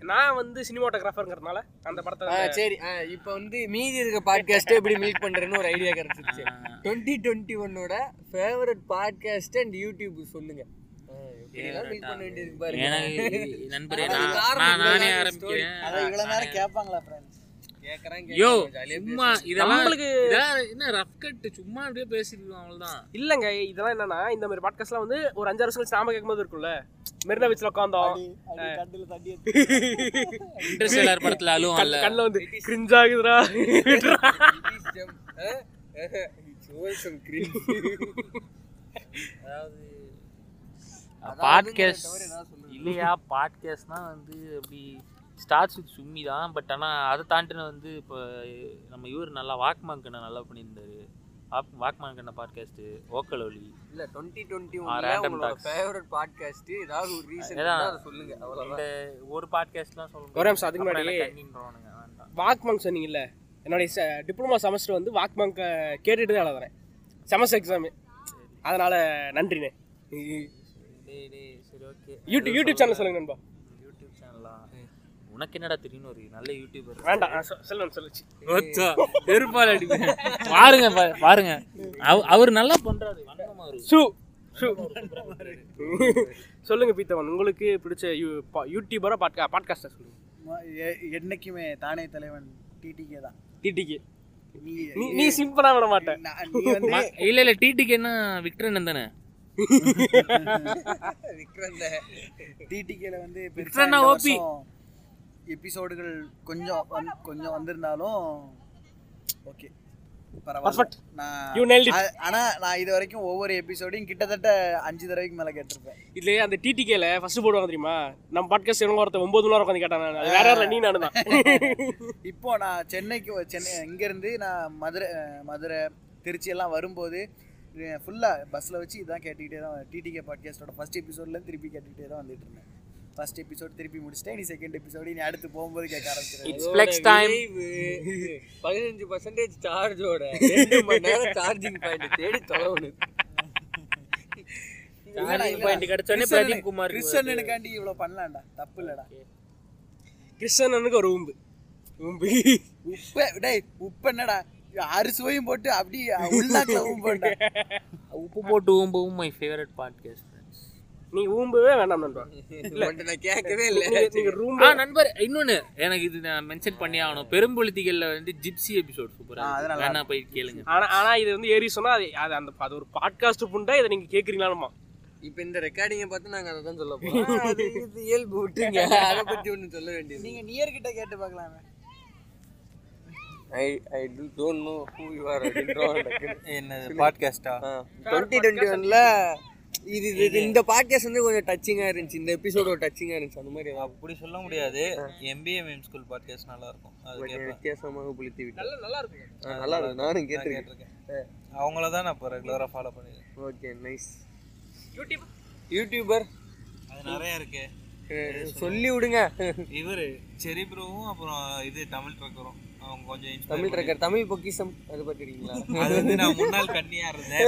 நான் வந்து சினிமாட்டோகிராஃபர்ங்கிறதுனால அந்த படத்தை சரி. ஆ, இப்ப வந்து மீதி இருக்க பாட்காஸ்ட்டை எப்படி மீட் பண்றேன்னு ஒரு ஐடியா கிடைச்சிருச்சு. டுவெண்ட்டி டுவெண்ட்டி ஒன்னோட ஃபேவரட் பாட்காஸ்ட் அண்ட் யூடியூப் சொல்லுங்க. நண்பரே நான் ஆரம்பிக்கிறேன் இவ்வளவு நேரம் கேட்பாங்களா யோ சும்மா. இதெல்லாம் என்ன ரஃப் கட் சும்மா அப்படியே பேசிருக்கோம் அவ்வளவுதான். இல்லங்க இதெல்லாம் என்னன்னா இந்த மாதிரி பாட்காஸ்ட்லாம் வந்து ஒரு அஞ்சு வருஷம் நாம கேட்கும்போது இருக்கும்ல. மெரினா பீச்ல உட்காந்தோம் இன்டர்ஸ்டெல்லர் படத்துல கண்ணில் வந்து கிரிஞ்ச் ஆகுதுடா. அதாவது பாட்காஸ்ட் ஏதாவது சொல்லுங்க. இல்லையா பாட்காஸ்ட்னா வந்து அப்படி ஸ்டார்ட்ஸ் வித் சும்மி தான் பட் ஆனால் அதை தாண்டின வந்து இப்போ நம்ம இவர் நல்லா வாக்மாங்கண்ணை நல்லா பண்ணியிருந்தாரு. வாக் வாக்மாங்கண்ண பாட்காஸ்ட்டு ஓக்கல் ஒலி இல்ல 2021 ஆ, ல random உங்களோட talks. ஃபேவரட் பாட்காஸ்ட் ஏதாவது ஒரு ரீசன். அதை சொல்லுங்க இந்த ஒரு பாட்காஸ்ட்லாம் சொல்ல ஒரே நிமிஷம், அதுக்கு முன்னாடி- வாக்மங்க் சொன்னீங்கல்ல என்னுடைய டிப்ளமா செமஸ்டர் வந்து வாக்மங்க கேட்டுட்டு தான் எழுதுறேன். செமஸ்டர் எக்ஸாமு அதனால நன்றிண்ணே. டேய் டேய் சரி ஓகே. யூடியூப் யூடியூப் சேனல் சொல்லுங்க நண்பா. யூடியூப் சேனலா உனக்கு என்னடா தெரியும் ஒரு நல்ல யூடியூபர் வேண்டாம் செல்வன் சொல்லுச்சு. பெருப்பால் அடிப்பேன் பாருங்க பாருங்க. அவ- அவர் நல்லா பண்றாரு. ஷூ ஷூ சொல்லுங்க பீத்தவன். உங்களுக்கு பிடிச்ச யூ- பா- யூடியூபரா பாட்கா பாட்காஸ்டர் சொல்லுங்க. என்னைக்குமே தானே தலைவன் டிடிகே தான். டிடிக்கு நீ நீ சிம்பிளா விட மாட்டேன் இல்ல இல்ல டிடிக்கு என்ன விக்ரன் தானே? விக்ரந்த. டிடிகேல வந்து விக்ரம்னா OP. எபிசோடுகள் கொஞ்சம் வந்து- கொஞ்சம் வந்திருந்தாலும் ஓகே ஆனா நான் இது வரைக்கும் ஒவ்வொரு எபிசோடையும் கிட்டத்தட்ட அஞ்சு தடவைக்கு மேல கேட்டிருப்பேன். இதுலயே அந்த டிடிகேல ஃபர்ஸ்ட் போடுவாங்க தெரியுமா? நம்ம பாட்காஸ்ட் ஒருத்தன் ஒன்பது நேரம் உட்காந்து கேட்டான் நான். அது வேற யாரும் நீ நானு தான். இப்போ நான் சென்னைக்கு சென்னை இங்கேருந்து நான் மதுரை மதுரை திருச்சி எல்லாம் வரும்போது ஃபுல்லாக பஸ்ஸில் வச்சு இதான் கேட்டுக்கிட்டே தான் டிடிகே பாட்காஸ்டோட ஃபர்ஸ்ட் எபிசோட்ல திருப்பி கேட்டுக்கிட்டே தான் வந்துட்டு இருந்தேன். ஃபர்ஸ்ட் எபிசோட் திருப்பி முடிச்சிட்டேன் நீ செகண்ட் எபிசோடு நீ அடுத்து போகும்போது கேட்க ஆரம்பிச்சிருக்கேன் பதினஞ்சு பர்சன்டேஜ் சார்ஜோட ரெண்டு மணி நேரம் சார்ஜிங் பாயிண்ட் தேடி தொலைவுனு. சார்ஜிங் பாயிண்ட் கிடைச்சோடனே பிரதீப் குமார் கிறிஸ்டனுக்காண்டி இவ்வளோ பண்ணலாம்டா. தப்பு இல்லடா. கிறிஸ்டனுக்கு ஒரு ஊம்பு ஊம்பு உப்பு டேய் உப்பு என்னடா? ஆறு சுவையும் போட்டு அப்படி உள்நாக்கில் போட்டா உப்பு போட்டு ஊம்பவும் மை ஃபேவரட் பாட்காஸ்ட் நீ ஊம்பவே வேண்டாம் நண்பா. நான் கேட்கவே இல்லை. ரூம் ஆ நண்பர் இன்னொன்னு எனக்கு இது நான் மென்ஷன் பண்ணி ஆகணும். பெரும்பொலித்திகள்ல வந்து ஜிப்சி எபிசோட் சூப்பரா ஆ, அது இருக்கு. நல்லா வேணா போய் கேளுங்க. ஆனா ஆனா இது வந்து ஏறி சொன்னா அது அது அந்த அது ஒரு பாட்காஸ்ட் புண்டா இதை நீங்க கேக்குறீங்களாமா இப்ப இந்த ரெக்கார்டிங்கை பார்த்து நாங்க அதை தான் சொல்ல இது இயல்பு விட்டுங்க. அதை பத்தி ஒன்றும் சொல்ல வேண்டியது நீங்கள் நியர்கிட்ட கேட்டு பார்க்கலாமே. I I do don't know who you are என்னது பாட்காஸ்டா டுவெண்ட்டி டுவெண்ட்டி ஒன்ல இது இது- இது. இந்த பாட்காஸ்ட் வந்து கொஞ்சம் டச்சிங்கா இருந்துச்சு. இந்த எபிசோட் ஒரு டச்சிங்கா இருந்துச்சு. அந்த மாதிரி அப்படி சொல்ல முடியாது. எம்பிஏ மீம் ஸ்கூல் பாட்காஸ்ட் நல்லா இருக்கும் அது வித்தியாசமாக புளித்து விட்டு நல்லா நல்லா இருக்கும் ஆ, நல்லா இருக்கு நானும் நான் கேட்டிருக்கேன். அவங்கள தான் நான் இப்போ ரெகுலராக ஃபாலோ பண்ணிடுறேன் ஓகே நைஸ் யூடியூப் யூடியூபர் அது நிறைய இருக்கு. சொல்லி விடுங்க. இவர் செரி ப்ரோவும் அப்புறம் இது தமிழ் ட்ரக்கரும் அவங்க கொஞ்சம் தமிழ் ட்ரக்கர் தமிழ் பொக்கிசம் அது பார்த்துருக்கீங்களா பண்ணி- அது வந்து நான் முன்னாள் கண்ணியா இருந்தேன்.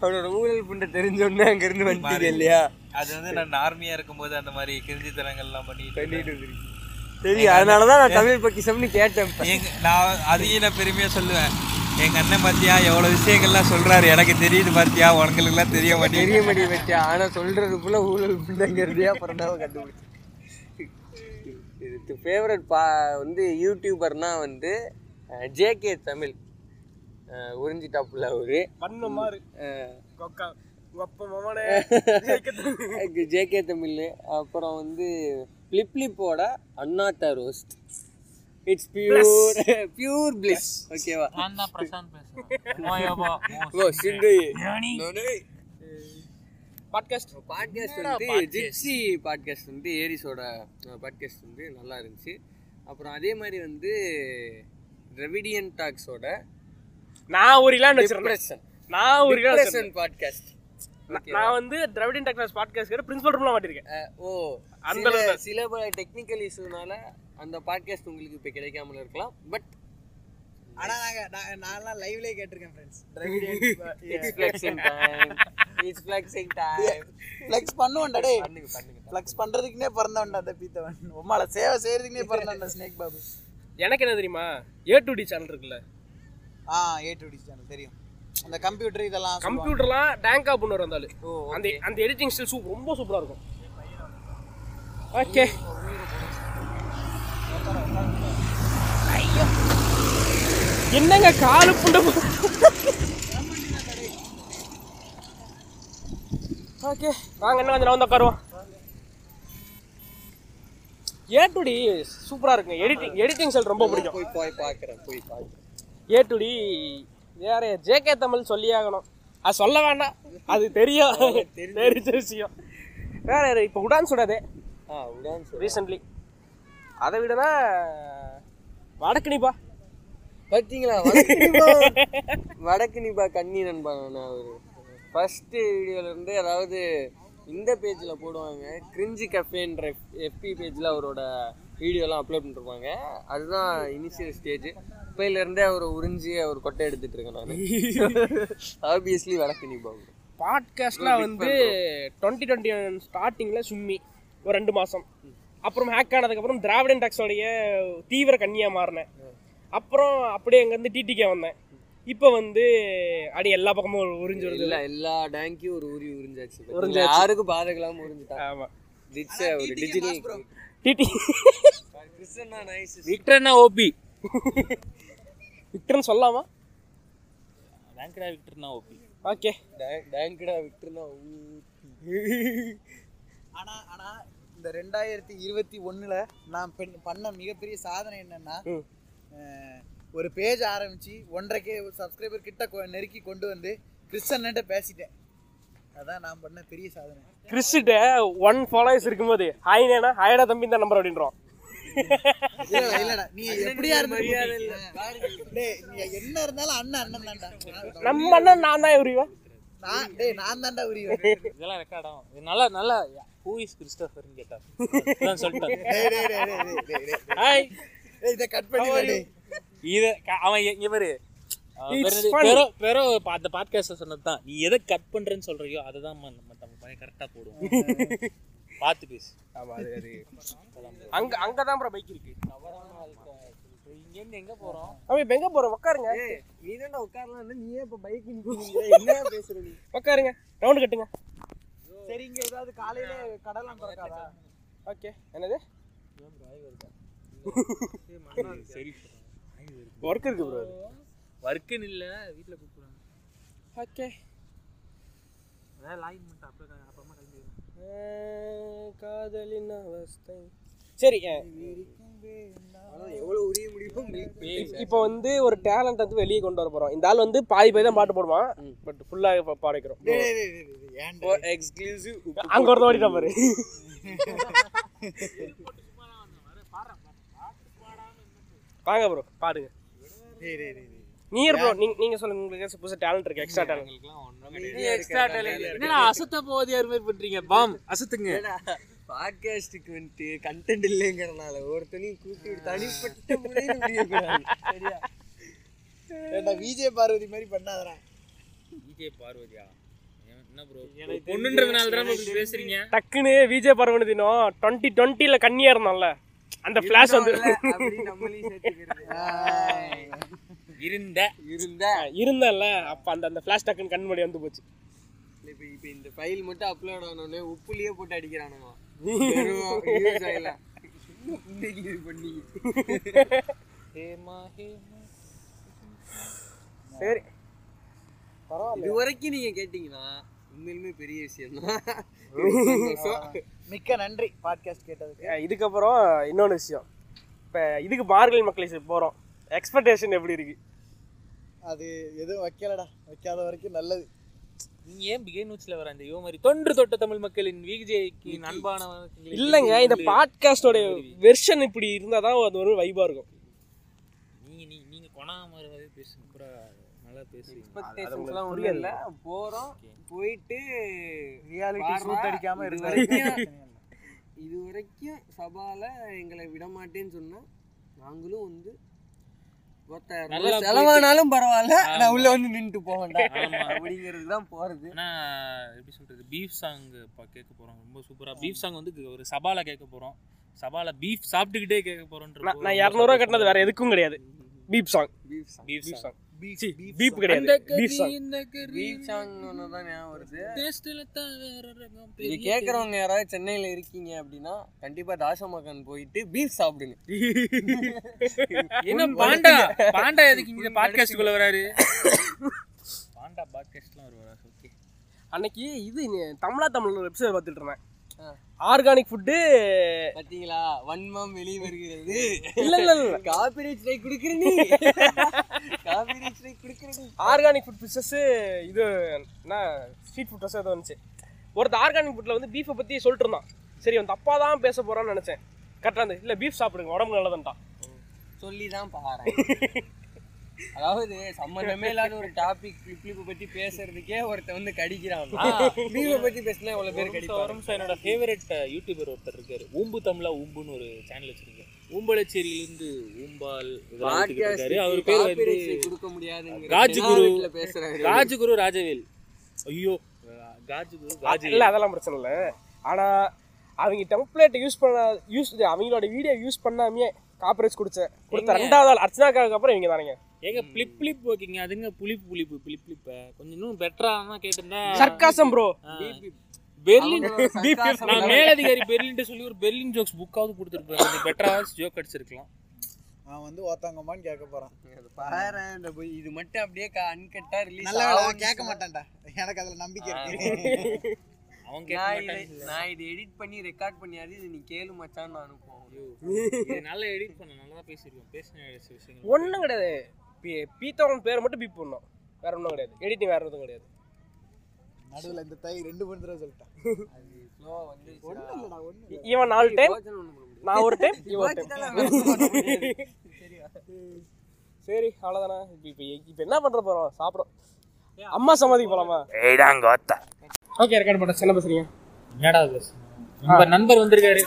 அவனோட ஊழல் புண்டை தெரிஞ்சோடனே அங்க இருந்து வந்துட்டீங்க இல்லையா? அது வந்து நான் நார்மியா இருக்கும்போது அந்த மாதிரி கிருந்தித்தனங்கள்லாம் பண்ணிட்டு பண்ணிட்டு. வந்துருக்கீங்க சரி அதனாலதான் நான் தமிழ் பொக்கிசம்னு கேட்டேன். நான் அதையும் நான் பெருமையா சொல்லுவேன். எங்க அண்ணன் பாத்தியா எவ்வளவு விஷயங்கள்லாம் சொல்றாரு. எனக்கு தெரியுது பாத்தியா உனங்களுக்கு எல்லாம் தெரிய மாட்டேங்குது. தெரிய மாட்டேங்குது வச்சா ஆனா சொல்றதுக்குள்ள ஊழல் புண்டைங்கிறதே அப்புறம் தான் கண்டுபிடிச்சு இது ஃபேவரட் பா வந்து யூடியூபர்னா வந்து ஜேகே தமிழ். அஹ், உறிஞ்சி டாப்ல அவரு பண்ண மாதிரி கொக்கா. ஒப்ப மமனே ஜேகே தமிழ். அப்புறம் வந்து ஃப்ளிப்ளிப்போட Annaatthe roast it's pure pure please ஓகேவா நான் தான் பிரசாந்த் பேசுறேன் ஓ சிந்து பாட்காஸ்ட் பாட்காஸ்ட் வந்து ஜிப்சி பாட்காஸ்ட் வந்து ஏரிஸோட பாட்காஸ்ட் வந்து நல்லா இருந்துச்சு. அப்புறம் அதே மாதிரி வந்து ரெவிடியன் டாக்ஸோட நான் ஒரு இலான்னு வச்சிருந்தேன். டிப்ரெஷன் நான் ஒரு டிப்ரெஷன் பாட்காஸ்ட். நான் வந்து திராவிடன் டெக்னாலஜி பாட்காஸ்ட் கிட்ட பிரின்சிபல் ரூம்ல மாட்டிருக்கேன். ஓ அந்த சில அளவுக்கு. சில பல டெக்னிக்கல் இஷ்யூனால அந்த பாட்காஸ்ட் உங்களுக்கு இப்போ கிடைக்காமல இருக்கலாம். பட் ஆனா நாங்க நான் நான்லாம் லைவ்லயே கேட்டிருக்கேன் friends it's flexing time it's flexing time flex பண்ணுவோம்டா டேய். பண்ணுங்க பண்ணுங்க ஃப்ளெக்ஸ் பண்றதுக்குனே பிறந்தவன்டா அந்த பீத்தவன் உம்மால சேவை செய்யறதுக்குனே பிறந்தவன்டா ஸ்னேக் பாபு எனக்கு என்ன தெரியுமா? ஏ டு டி சேனல் இருக்குல்ல. ஆ ஏ டு டி சேனல் தெரியும். அந்த கம்ப்யூட்டர் இதெல்லாம். கம்ப்யூட்டர்லாம் டேங்கா பண்ணுவார் வந்தாலும் ஓ அந்த அந்த எடிட்டிங் ஸ்டில் சூ ரொம்ப சூப்பரா இருக்கும். ஓகே என்னங்க காலு புண்ட ஓகே வாங்க என்ன கொஞ்சம் வந்து உட்காருவோம். ஏ டு டி சூப்பரா இருக்குங்க. எடிட்டிங் எடிட்டிங் ஸ்டைல் ரொம்ப பிடிக்கும். போய் போய் பார்க்குறேன் போய் பார்க்குறேன். ஏ டு டி வேற ஜேகே தமிழ் சொல்லி ஆகணும். அது சொல்ல வேண்டாம். அது தெரியும். தெரிஞ்ச. விஷயம். வேற? இப்போ உடான் சுடாதே ஆ உடான் ரீசெண்ட்லி அதை விடனா வடக்குனிப்பா. பார்த்தீங்களா வடக்கு நிபா வடக்கு நிபா கண்ணி நண்பா நான் ஒரு ஃபஸ்ட்டு வீடியோலேருந்து அதாவது இந்த பேஜில் போடுவாங்க. கிரிஞ்சி கஃபேன்ற எஃபி பேஜில் அவரோட வீடியோலாம் அப்லோட் பண்ணிருப்பாங்க. அதுதான் இனிஷியல் ஸ்டேஜ் இப்போலேருந்தே அவர் உறிஞ்சி அவர் கொட்டை எடுத்துட்டு இருக்கேன் நான். ஆப்வியஸ்லி வடக்கு நிபா பாட்காஸ்ட்லாம் வந்து டுவெண்ட்டி டுவெண்ட்டி ஸ்டார்டிங்கில் சும்மி. ஒரு ரெண்டு மாதம் அப்புறம் ஹேக் ஆனதுக்கப்புறம் திராவிடன் டாக்ஸோடைய தீவிர கன்னியாக மாறினேன். அப்புறம் அப்படியே அங்கேருந்து டிடிகே வந்தேன். இப்போ வந்து அடி எல்லா பக்கமும் ஒரு உறிஞ்சு வருது. எல்லா எல்லா டேங்கையும் ஒரு ஊறி உறிஞ்சாச்சு. உறிஞ்சாச்சு. யாருக்கும் பாதகலாம உறிஞ்சிட்டாங்க ஆமாம் டிட்ஸ் ஒரு டிஜிட்டல் டிடி நைஸ் விக்டர்னா ஓபி விக்டர்னு சொல்லலாமா ரேங்கடா விக்டர்னா ஓபி ஓகே டேங்கடா விக்டர்னா ஆனா ஆனா இந்த ரெண்டாயிரத்தி இருபத்தி ஒண்ணுல நான் பெண்- பண்ண மிகப்பெரிய சாதனை என்னன்னா ஒரு பேஜ் ஆரம்பிச்சு ஒன்றரைக்கே சப்ஸ்கிரைபர் கிட்ட நெருக்கி கொண்டு வந்து கிறிஸ்டன்ட்ட பேசிட்டேன். அதான் நான் பண்ண பெரிய சாதனை. கிறிஸ்கிட்ட ஒன் ஃபாலோவர்ஸ் இருக்கும்போது ஹாய் நேனா ஹாயடா தம்பி இந்த நம்பர் அப்படின்றோம். இல்லடா, இல்லடா நீ எப்படியா நீ என்ன இருந்தாலும் அண்ணன் அண்ணன் தான்டா. நம்ம அண்ணன் நான் தான் உரிவேன் நான் டேய் நான் தான்டா உரிவேன் இதெல்லாம் ரெக்கார்டும் இது நல்லா நல்லா ஹூ இஸ் கிறிஸ்டோஃபர்னு கேட்டா. சொல்லிட்டேன். ஹாய் இதை கட் பண்ணி இத அவன் இங்க பாரு. பேரு அந்த பாட்காஸ்ட் சொன்னது தான் நீ எதை கட் பண்றேன்னு சொல்றியோ அதை தான் நம்ம நம்ம கரெக்டா போடுவோம் பார்த்து பேசு. ஆமா அது அது. அங்க அங்க தான் ப்ரோ பைக் இருக்கு. இங்க இருந்து எங்க போறோம்? அவன் இப்ப எங்க போறோம் உட்காருங்க நீ தான் உட்காரலாம் நீயே இப்ப பைக் என்ன பேசுற நீ? உட்காருங்க ரவுண்டு கட்டுங்க. சரி இங்க ஏதாவது காலையில கடலாம் திறக்காதா? ஓகே என்னது? சரி ஒர்க் இருக்கு ப்ரோ ஒர்க்குன்னு இல்ல வீட்ல கூப்பிடுறாங்க. ஓகே. காதலின் அவஸ்தை. சரி இப்போ வந்து ஒரு டேலண்ட் வந்து வெளியே கொண்டு வர போறோம். இந்த ஆள் வந்து பாதி பாதி தான் பாட்டு போடுவான். பட் ஃபுல்லா பாட வைக்கிறோம் எக்ஸ்க்ளூசிவ் அங்க ஒரு ஓடிட்டா பாரு. வாங்க ப்ரோ பாடுங்க டேய் டேய் டேய் டேய். நீர் ப்ரோ நீங்க நீங்க சொல்லுங்க உங்களுக்கு புதுசா டேலண்ட் இருக்கு எக்ஸ்ட்ரா டேலண்ட் எக்ஸ்ட்ரா டேலண்ட் என்னடா அசத்த போதியார் மாதிரி பண்றீங்க? பாம் அசத்துங்க. பாட்காஸ்டுக்கு வந்துட்டு கண்டென்ட் இல்லைங்கிறனால ஒருத்தனையும் கூப்பிட்டு தனிப்பட்ட சரியா? விஜய் பார்வதி மாதிரி பண்ணாதடா. விஜய் பார்வதியா? பொண்ணுன்றதுனால தான் பேசுறீங்க? டக்குன்னு விஜய் பார்வதி தினம் டுவெண்ட்டி டுவெண்ட்டில கண்ணியா இருந்தோம்ல அந்த ஃபிளாஷ் வந்து இருந்த. இருந்த. இருந்தேன்ல. அப்ப அந்த அந்த ஃபிளாஷ் டக்குன்னு கண் முன்னாடி வந்து போச்சு. இப்ப இப்ப இந்த ஃபைல் மட்டும் அப்லோட் ஆனோடனே உப்புலயே போட்டு அடிக்கிறானுங்க. பண்ணி ஹேமா ஹேமா. சரி. இது வரைக்கும் நீங்க கேட்டீங்கன்னா உண்மையிலுமே பெரிய விஷயம் தான். மிக்க நன்றி பாட்காஸ்ட் கேட்டதுக்கு. இதுக்கப்புறம் இன்னொன்று விஷயம். இப்போ இதுக்கு மார்கழி மக்கள் போகிறோம் எக்ஸ்பெக்டேஷன் எப்படி இருக்கு? அது எதுவும் வைக்கலடா. வைக்காத வரைக்கும் நல்லது. நீங்க ஏன் பிகேன் நூட்ஸ்ல வர? அந்த யோ மாதிரி தொன்று தொட்ட தமிழ் மக்களின் விஜய்க்கு அன்பான இல்லைங்க இந்த பாட்காஸ்டோட வெர்ஷன் இப்படி இருந்தால் தான் அது ஒரு வைபாக இருக்கும். நீங்க நீ நீங்க கொணா மாதிரி பேசுங்க. பூரா நல்லா பேசுவீங்க. எக்ஸ்பெக்டேஷன்ஸ்லாம் ஒன்றும் இல்லை. போகிறோம் போயிட்டு ரியாலிட்டி சூட் அடிக்காம வரைக்கும் இது வரைக்கும் சபால எங்களை விட மாட்டேன்னு சொன்னா நாங்களும் வந்து செலவானாலும் பரவாயில்ல. நான் உள்ள வந்து நின்றுட்டு போக. அப்படிங்கிறது தான் போறது. எப்படி சொல்றது? பீஃப் சாங் கேட்க போறோம். ரொம்ப சூப்பரா பீஃப் சாங் வந்து ஒரு சபால கேட்க போறோம். சபால பீஃப் சாப்பிட்டுக்கிட்டே கேட்க போறோம்ன்ற நான் இரநூறுவா கட்டினது வேற எதுக்கும் கிடையாது. Beep song beef song beef beep song song beep கிடையாது. சாங் சாங் ஒன்று தான் ஞாபகம் வருது. டேஸ்ட்ல தான் வேற ரகம் இது பெரிய கேட்குறவங்க யாராவது சென்னையில் இருக்கீங்க அப்படின்னா கண்டிப்பா தாசமகன் போயிட்டு பீஃப் சாப்பிடுங்க. என்ன பாண்டா? பாண்டா எதுக்கு இங்க பாட்காஸ்டுக்குள்ள வராரு? பாண்டா பாட்காஸ்ட்லாம் வருவாரா? ஓகே அன்னைக்கு இது தமிழா தமிழ் ஒரு எபிசோட் பார்த்துட்டு இருந்தேன். ஆர்கானிக் ஃபுட்டு பாத்தீங்களா? வன்மம் வெளியே வருகிறது. இல்ல இல்ல இல்ல. காப்பிரைட் ஸ்ட்ரைக் குடுக்குற நீ. காப்பிரைட் ஸ்ட்ரைக் குடுக்குற ஆர்கானிக் ஃபுட் ஃபிஷஸ் இது என்ன? ஸ்ட்ரீட் ஃபுட் ஏதோ வந்துச்சு. ஒருத்தர் ஆர்கானிக் ஃபுட்டில் வந்து பீஃபை பற்றி சொல்லிட்டு இருந்தான் சரி அவன் தப்பாக தான் பேச போகிறான்னு நினச்சேன். கரெக்டாக இருந்து இல்லை பீஃப் சாப்பிடுங்க உடம்பு நல்லதுன்ட்டான். சொல்லி தான் பாரு அதாவது சம்மந்தமே இல்லாத ஒரு டாபிக் கிளிப்பை பத்தி பேசுறதுக்கே ஒருத்தன் வந்து கடிக்கிறான். பீஃபை பத்தி பேசினா எவ்வளவு பேர் ஒரு கடிப்பாரு நிமிஷம். என்னோட ஃபேவரட் யூடியூபர் ஒருத்தர் இருக்காரு. ஊம்பு தமிழா ஊம்புன்னு ஒரு சேனல் வச்சிருக்காரு. ஊம்பலச்சேரியிலிருந்து ஊம்பால் இருக்காரு. அவர் பேர் வந்து காப்பிரைட் கொடுக்க முடியாதுங்கிற ராஜ்குரு. பேசுறாரு. ராஜகுரு ராஜவேல். ஐயோ காஜுகுரு காஜவேல் இல்லை அதெல்லாம் பிரச்சனை இல்லை. ஆனால் அவங்க டெம்ப்ளேட் யூஸ் பண்ண யூஸ் அவங்களோட வீடியோ யூஸ் பண்ணாமே காப்பரேஜ் கொடுத்த கொடுத்த ரெண்டாவது ஆள் அர்ச்சனாக்காவுக்கு அப்புறம் இவங்க தானேங்க. ஏங்க பிளிப் பிளிப் ஓகேங்க அதுங்க புளிப்பு புளிப்பு பிளிப் பிளிப்ப கொஞ்சம் இன்னும் பெட்டரா கேட்டிருந்தா சர்க்காசம் ப்ரோ. பெர்லின் நான் மேலதிகாரி பெர்லின் சொல்லி ஒரு பெர்லின் ஜோக்ஸ் புக்காவது கொடுத்துருப்பேன். கொஞ்சம் பெட்டரா ஜோக் அடிச்சிருக்கலாம். அவன் வந்து ஓத்தாங்கம்மான்னு கேட்க போறான். பாரு இந்த போய் இது மட்டும் அப்படியே அன்கட்டா ரிலீஸ் நல்ல கேட்க மாட்டான்டா. எனக்கு அதுல நம்பிக்கை இருக்கு. அவன் கேட்க நான் இதை மாட்டான் நான் இதை எடிட் பண்ணி ரெக்கார்ட் பண்ணியாவது இது நீ கேளு மச்சான் நான் நல்லா எடிட் பண்ண நல்லா பேசியிருக்கோம் பேசின ஒன்றும் கிடையாது. பீ- பீத்தவன் பேரை மட்டும் பீப் பண்ணோம். வேற ஒன்றும் கிடையாது. எடிட்டிங் வேற எதுவும் கிடையாது. நடுவுல இந்த தை ரெண்டு மூணு தடவை சொல்லிட்டான். இவன் நாலு டைம். நான் ஒரு டைம் இவன் டைம்? சரி அவ்வளோதானே இப்போ இப்போ இப்போ என்ன பண்ணுற போகிறோம் சாப்பிடும் அம்மா சமாதிக்கு போகலாமா ஓகே ரெக்கார்ட் பண்ண சின்ன பேசுறீங்க என்னடா நண்பர் வந்திருக்காரு.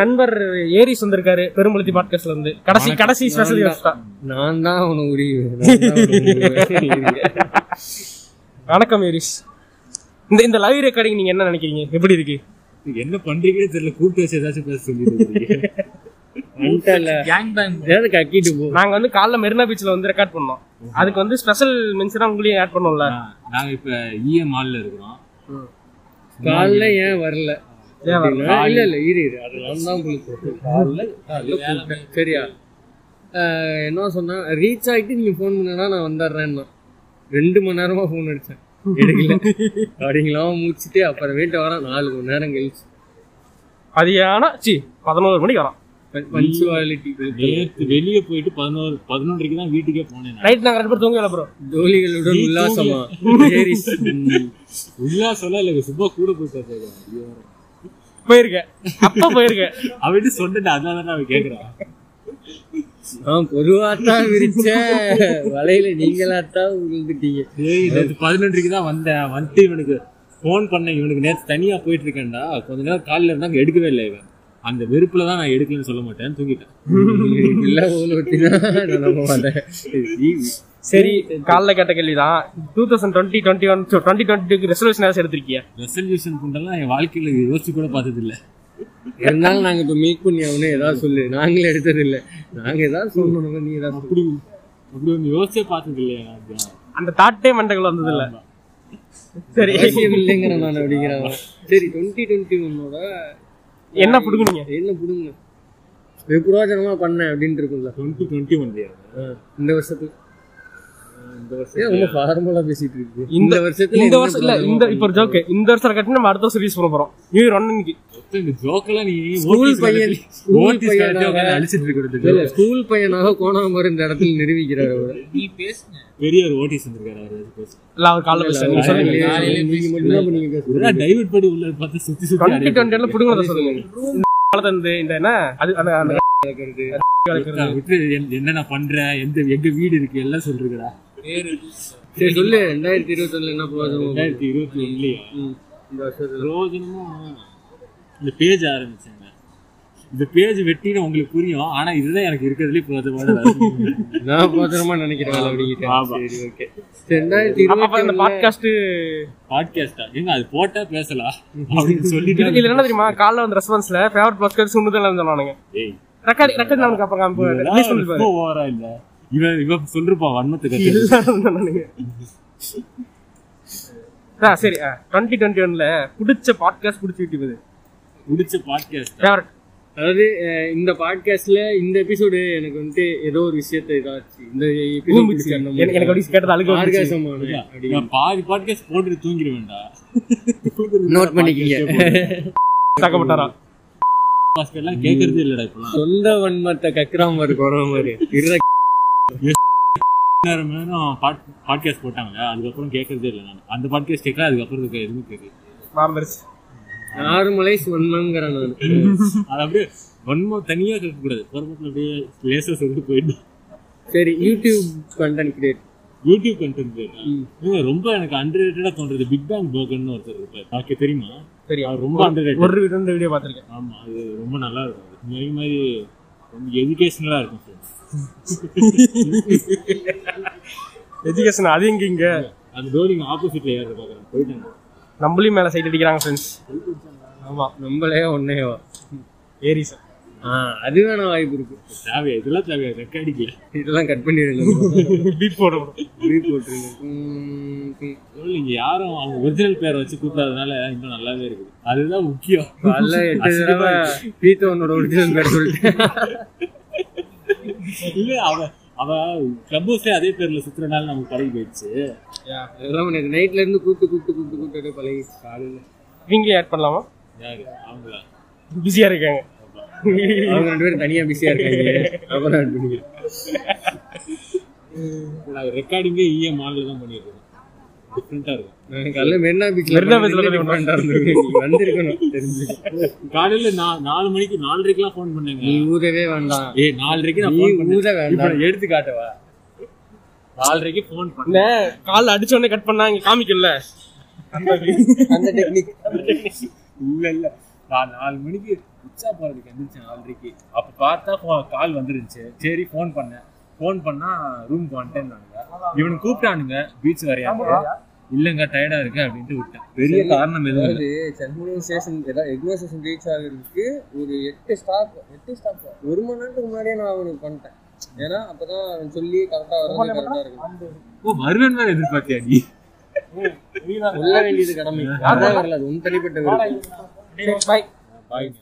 நண்பர் ஏரிஸ் வந்திருக்காரு பெரும்புலத்தி பாட்காஸ்ட்ல இருந்து கடைசி கடைசி ஸ்பெஷல் நான் தான் அவனை உரிவு வணக்கம் ஏரிஸ். இந்த இந்த லைவ் ரெக்கார்டிங் நீங்க என்ன நினைக்கிறீங்க? எப்படி இருக்கு? என்ன பண்றீங்கன்னு தெரியல கூப்பிட்டு வச்சு ஏதாச்சும் பேச சொல்லிட்டு கக்கிட்டு போ. நாங்க வந்து காலைல மெரினா பீச்ல வந்து ரெக்கார்ட் பண்ணோம். அதுக்கு வந்து ஸ்பெஷல் மென்ஷனா உங்களையும் ஆட் பண்ணோம்ல. நாங்க இப்ப இஎம் மால்ல இருக்கிறோம். காலைல ஏன் வரல? இல்ல இல்ல இரு இரு. அது நான் தான் உங்களுக்கு. சரியா? என்ன சொன்னா ரீச் ஆகிட்டு நீங்க ஃபோன் பண்ணனா நான் வந்துடுறேன்னா ரெண்டு மணி நேரமா ஃபோன் அடிச்சேன். எடுக்கல. அப்படிங்களாம் முடிச்சுட்டு அப்புறமேட்டு வரேன். நாலு மணி நேரம் கழிச்சு. மதியானம் சி பதினோரு மணிக்கு வரோம் பஞ்சுவாலிட்டி நேத்து வெளியே போயிட்டு பதினோரு பதினொன்றரைக்கு தான் வீட்டுக்கே போனேன் நான். நைட் நாங்க ரெண்டு பேரும் தூங்கல ப்ரோ தோழிகளுடன் உல்லாசமா? ஏரிஸ் ம். உல்லாசம்லாம் இல்ல சும்மா கூட போய் பார்த்தேன் போயிருக்கேன் அப்ப போயிருக்கேன் அவன்ட்டு சொன்னேன் அதனால தான் அவன் கேக்குறான். நான் பொதுவாத்தான் விரிச்சேன் வலையில நீங்களாத்தான் விழுந்துட்டீங்க பதினொன்றரைக்கு தான் வந்தேன். வந்துட்டு இவனுக்கு ஃபோன் பண்ணேன். இவனுக்கு நேற்று தனியா போயிட்டு இருக்கேன்டா கொஞ்ச நேரம் காலையில இருந்தாங்க எடுக்கவே இல்லை இவன். அந்த வெறுப்புல தான் நான் எடுக்கலன்னு சொல்ல மாட்டேன். தூங்கிட்டேன். இல்ல சரி காலைல கேட்ட கேள்விதான். Two thousand twenty twenty one twenty twenty resolution ஏதாச்சும் எடுத்திருக்கியா? ரெசல்யூஷன் பண்றதெல்லாம் என் வாழ்க்கையில யோசிச்சு கூட பார்த்தது இல்ல இருந்தாலும் நாங்க இப்ப மீட் பண்ணி அவனே ஏதாவது சொல்லு. நாங்களே எடுத்தது இல்ல நாங்க ஏதாவது சொல்லணும் நீ ஏதாவது அப்படி அப்படி ஒன்று யோசிச்சே பார்த்தது இல்லையா. அந்த தாட்டே மண்டகள் வந்தது இல்ல சரி. இல்லைங்கிற நான் அப்படிங்கிறவன் சரி டுவெண்ட்டி டுவெண்ட்டி ஒன்னோட என்ன புடுங்குனீங்க? என்ன புடுங்க வெகுரோஜனமா பண்ணேன் அப்படின்ட்டு இருக்கும்ல. டுவெண்ட்டி டுவெண்ட்டி ஆ, இந்த வருஷத்துக்கு ரொம்ப ஃபார்மலா பேசிட்டு இருக்கு? இந்த வருஷத்துல இந்த என்ன வருஷம் இல்ல இந்த இப்போ ஜோக்கு இந்த வருஷம் கட்டி நம்ம அடுத்த வருஷம் ரிலீஸ் பண்ண போறோம். நியூ இயர் ஒன்னு இன்னைக்கு இந்த ஜோக்கெல்லாம் நீ ஸ்கூல் பையன் ஸ்கூல் ஓட்டிஸ் பையனாக உட்காந்து அழிச்சிட்டு இருக்க இல்ல ஸ்கூல் பையனாக கோணாமர் இந்த இடத்துல நிரூபிக்கிறார் அவர். நீ பேசுங்க. பெரிய ஒரு ஓட்டிஸ் வந்திருக்காரு அவரு அது பேச. இல்ல அவர் காலைல பேசுறாரு. நீங்க சொல்லுங்க. காலையில நீங்க மட்டும் தான் நீங்க பேசுறீங்க இதெல்லாம் டைவர்ட் பண்ணி உள்ள பார்த்து சுத்தி சுத்தி டுவெண்ட்டி அடிக்கிறது. டுவெண்ட்டி புடுங்கிறத சொல்லுங்க. இந்த காலத்துல இருந்து இந்த என்ன? அது அந்த அந்த விட்டு, விட்டு என்ன- என்ன நான் பண்றேன் எந்த எங்க வீடு இருக்கு எல்லாம் சொல்றீங்கடா. சரி சொல்லு. ரெண்டாயிரத்தி இருபத்தி ஒண்ணுல என்ன போதும் ரெண்டாயிரத்தி இருபத்தி ஒண்ணுலயா இந்த வருஷத்துல. இந்த பேஜ் ஆரம்பிச்சாங்க. இந்த பேஜ் வெட்டின்னு உங்களுக்கு புரியும். ஆனா இதுதான் எனக்கு இருக்கிறதுலே பிரதமான நான் போதனமா நினைக்கிறேன் அப்படிங்கிட்டேன் ஓகே ரெண்டாயிரத்தி இருபத்தி பாட்காஸ்ட் பாட்காஸ்டா ஏங்க அது போட்டா பேசலாம் அப்படின்னு சொல்லிட்டு இதுல என்ன தெரியுமா? காலைல வந்து ரெஸ்பான்ஸ்ல ஃபேவரட் பாட்காஸ்ட் ஒன்று தான் சொன்னானுங்க ரெக்கார்ட் ரெக்கார்ட் நமக்கு அப்புறம் ரிலீஸ் பண்ணி பாரு. ரொம்ப ஓவரா இல்ல. இவன் இவன் சொல்லிருப்பான் வன்மத்தை கத்து ஆ சரி டுவெண்ட்டி டுவெண்ட்டி ஒன்ல பிடிச்ச பாட்காஸ்ட் பிடிச்சிட்டு இது முடிச்ச பாட்காஸ்ட் ஃபேவரட் அதாவது இந்த பாட்காஸ்ட்ல இந்த எபிசோடு எனக்கு வந்துட்டு ஏதோ ஒரு விஷயத்தை இதாச்சு. இந்த. எனக்கு அப்படி கேட்டது அழுக. ஆர்காசமான பாதி பாட்காஸ்ட் போட்டுட்டு தூங்கிடுவேன்டா நோட் பண்ணிக்கீங்க. தாக்கப்பட்டாரா பாட்காஸ்ட் எல்லாம் கேட்கறதே இல்லடா சொந்த வன்மத்தை கக்குறாம இருக்கு வர மாதிரி. நேரம் நேரம் பாட்காஸ்ட் போட்டாங்க அதுக்கப்புறம் கேட்கறதே இல்லை நான் அந்த பாட்காஸ்ட் கேட்கல அதுக்கப்புறம் இருக்க எதுவுமே கேட்கல மறந்துருச்சு நார்மலை வன்மங்கிறேன் நான் அது அப்படியே வன்மம் தனியா கேட்கக்கூடாது குடும்பத்தில் அப்படியே லேசா சொல்லிட்டு போயிடும் சரி YouTube content create YouTube content இவங்க ரொம்ப எனக்கு அண்டர் தோன்றது பிக் பேங் போகன்னு ஒருத்தர் இருப்பார். ஓகே தெரியுமா? தெரியும். அவர் ரொம்ப அண்டர் ஒரு ரெண்டு வீடியோ பார்த்திருக்கேன். ஆமா அது ரொம்ப நல்லா இருக்கும். இந்த மாதிரி ரொம்ப எஜுகேஷனலா இருக்கும் friends. எஜுகேஷன் அது எங்க இங்க? அந்த டோரிங் ஆப்போசிட்ல ஏறது பாக்குறேன்? போயிட்டாங்க. நம்மளையும் மேல சைட் அடிக்கிறாங்க ஃப்ரெண்ட்ஸ் ஆமா நம்மளே ஒன்னேவா ஏரிஸ் ஆ அது வேணா வாய்ப்பு இருக்கு. தேவையா? இதெல்லாம் தேவையா? ரெக்கார்டிக்கல இதெல்லாம் கட் பண்ணிடுங்க. பீட் போடுறோம் ரீட் போட்டுருங்க. நீங்க யாரும் அவங்க ஒரிஜினல் பேரை வச்சு கூப்பிடாதனால இன்னும் நல்லாவே இருக்குது. அதுதான் முக்கியம். காலைல எட்டு தடவை பீத்தவனோட ஒரிஜினல் பேர் சொல்லிட்டேன். இல்ல அவ அவ கிளப் ஹவுஸ்ல அதே பேர்ல சுத்துறனால நமக்கு பழகி போயிடுச்சு. நைட்ல இருந்து கூப்பிட்டு கூப்பிட்டு கூப்பிட்டு கூப்பிட்டு பழகிடுச்சு காலையில. நீங்களே ஆட் பண்ணலாமா? யாரு? அவங்களா? பிஸியா இருக்காங்க. அவங்க ரெண்டு பேரும் தனியா பிஸியா இருக்காங்க. அப்புறம் பண்ணிக்கிறேன். ரெக்கார்டிங்கே இஏ மாடல் தான் பண்ணிட்டு இருக்கோம் டிஃப்ரெண்டா இருக்கும் நான் காலைல மெரினா பீச்ல மெரினா பண்ணி ஆ இருந்திருக்கும். நீ வந்திருக்கணும் தெரிஞ்சு காலையில நாலு மணிக்கு நாலரைக்கெல்லாம் ஃபோன் பண்ணேங்க. நீ ஊதவே வேண்டாம். ஏய் நாலரைக்கு நான் நீ ஃபோன் ஊத இப்ப வேண்டாம் எடுத்து காட்டவா நாலரைக்கு ஃபோன் பண்ணேன். இந்த கால் அடிச்ச உடனே கட் பண்ணா இங்க காமிக்கல அந்த டெக்னிக் இல்ல இல்ல. நான் நாலு மணிக்கு உச்சா போறதுக்கு எந்திரிச்சேன் நாலரைக்கு. அப்ப பார்த்தா கால் வந்துருந்துச்சு. சரி ஃபோன் பண்ணேன். ஃபோன் பண்ணா ரூமுக்கு வந்துட்டேன்னாங்க. இவனுக்கு கூப்பிட்டானுங்க பீச் வரையாங்க இல்லங்க டயர்டா இருக்கு அப்படின்ட்டு விட்டேன். பெரிய காரணம் எதுவும் இல்லை. அதாவது சென்னை ஸ்டேஷன் ஏதாவது எக்மோ ஸ்டேஷன் ரீச் ஆகுறதுக்கு ஒரு எட்டு ஸ்டாப் எட்டு ஸ்டாப் ஒரு மணி நேரத்துக்கு முன்னாடியே நான் அவனுக்கு பண்ணிட்டேன். ஏன்னா அப்பதான் அவன் சொல்லி கரெக்டா வர்றது கரெக்டா இருக்கும் ஓ வருவேன் வேற எதிர்பார்த்தியா நீ? சொல்ல வேண்டியது கடமை. வரல? அது உன் தனிப்பட்ட பாய் பாய்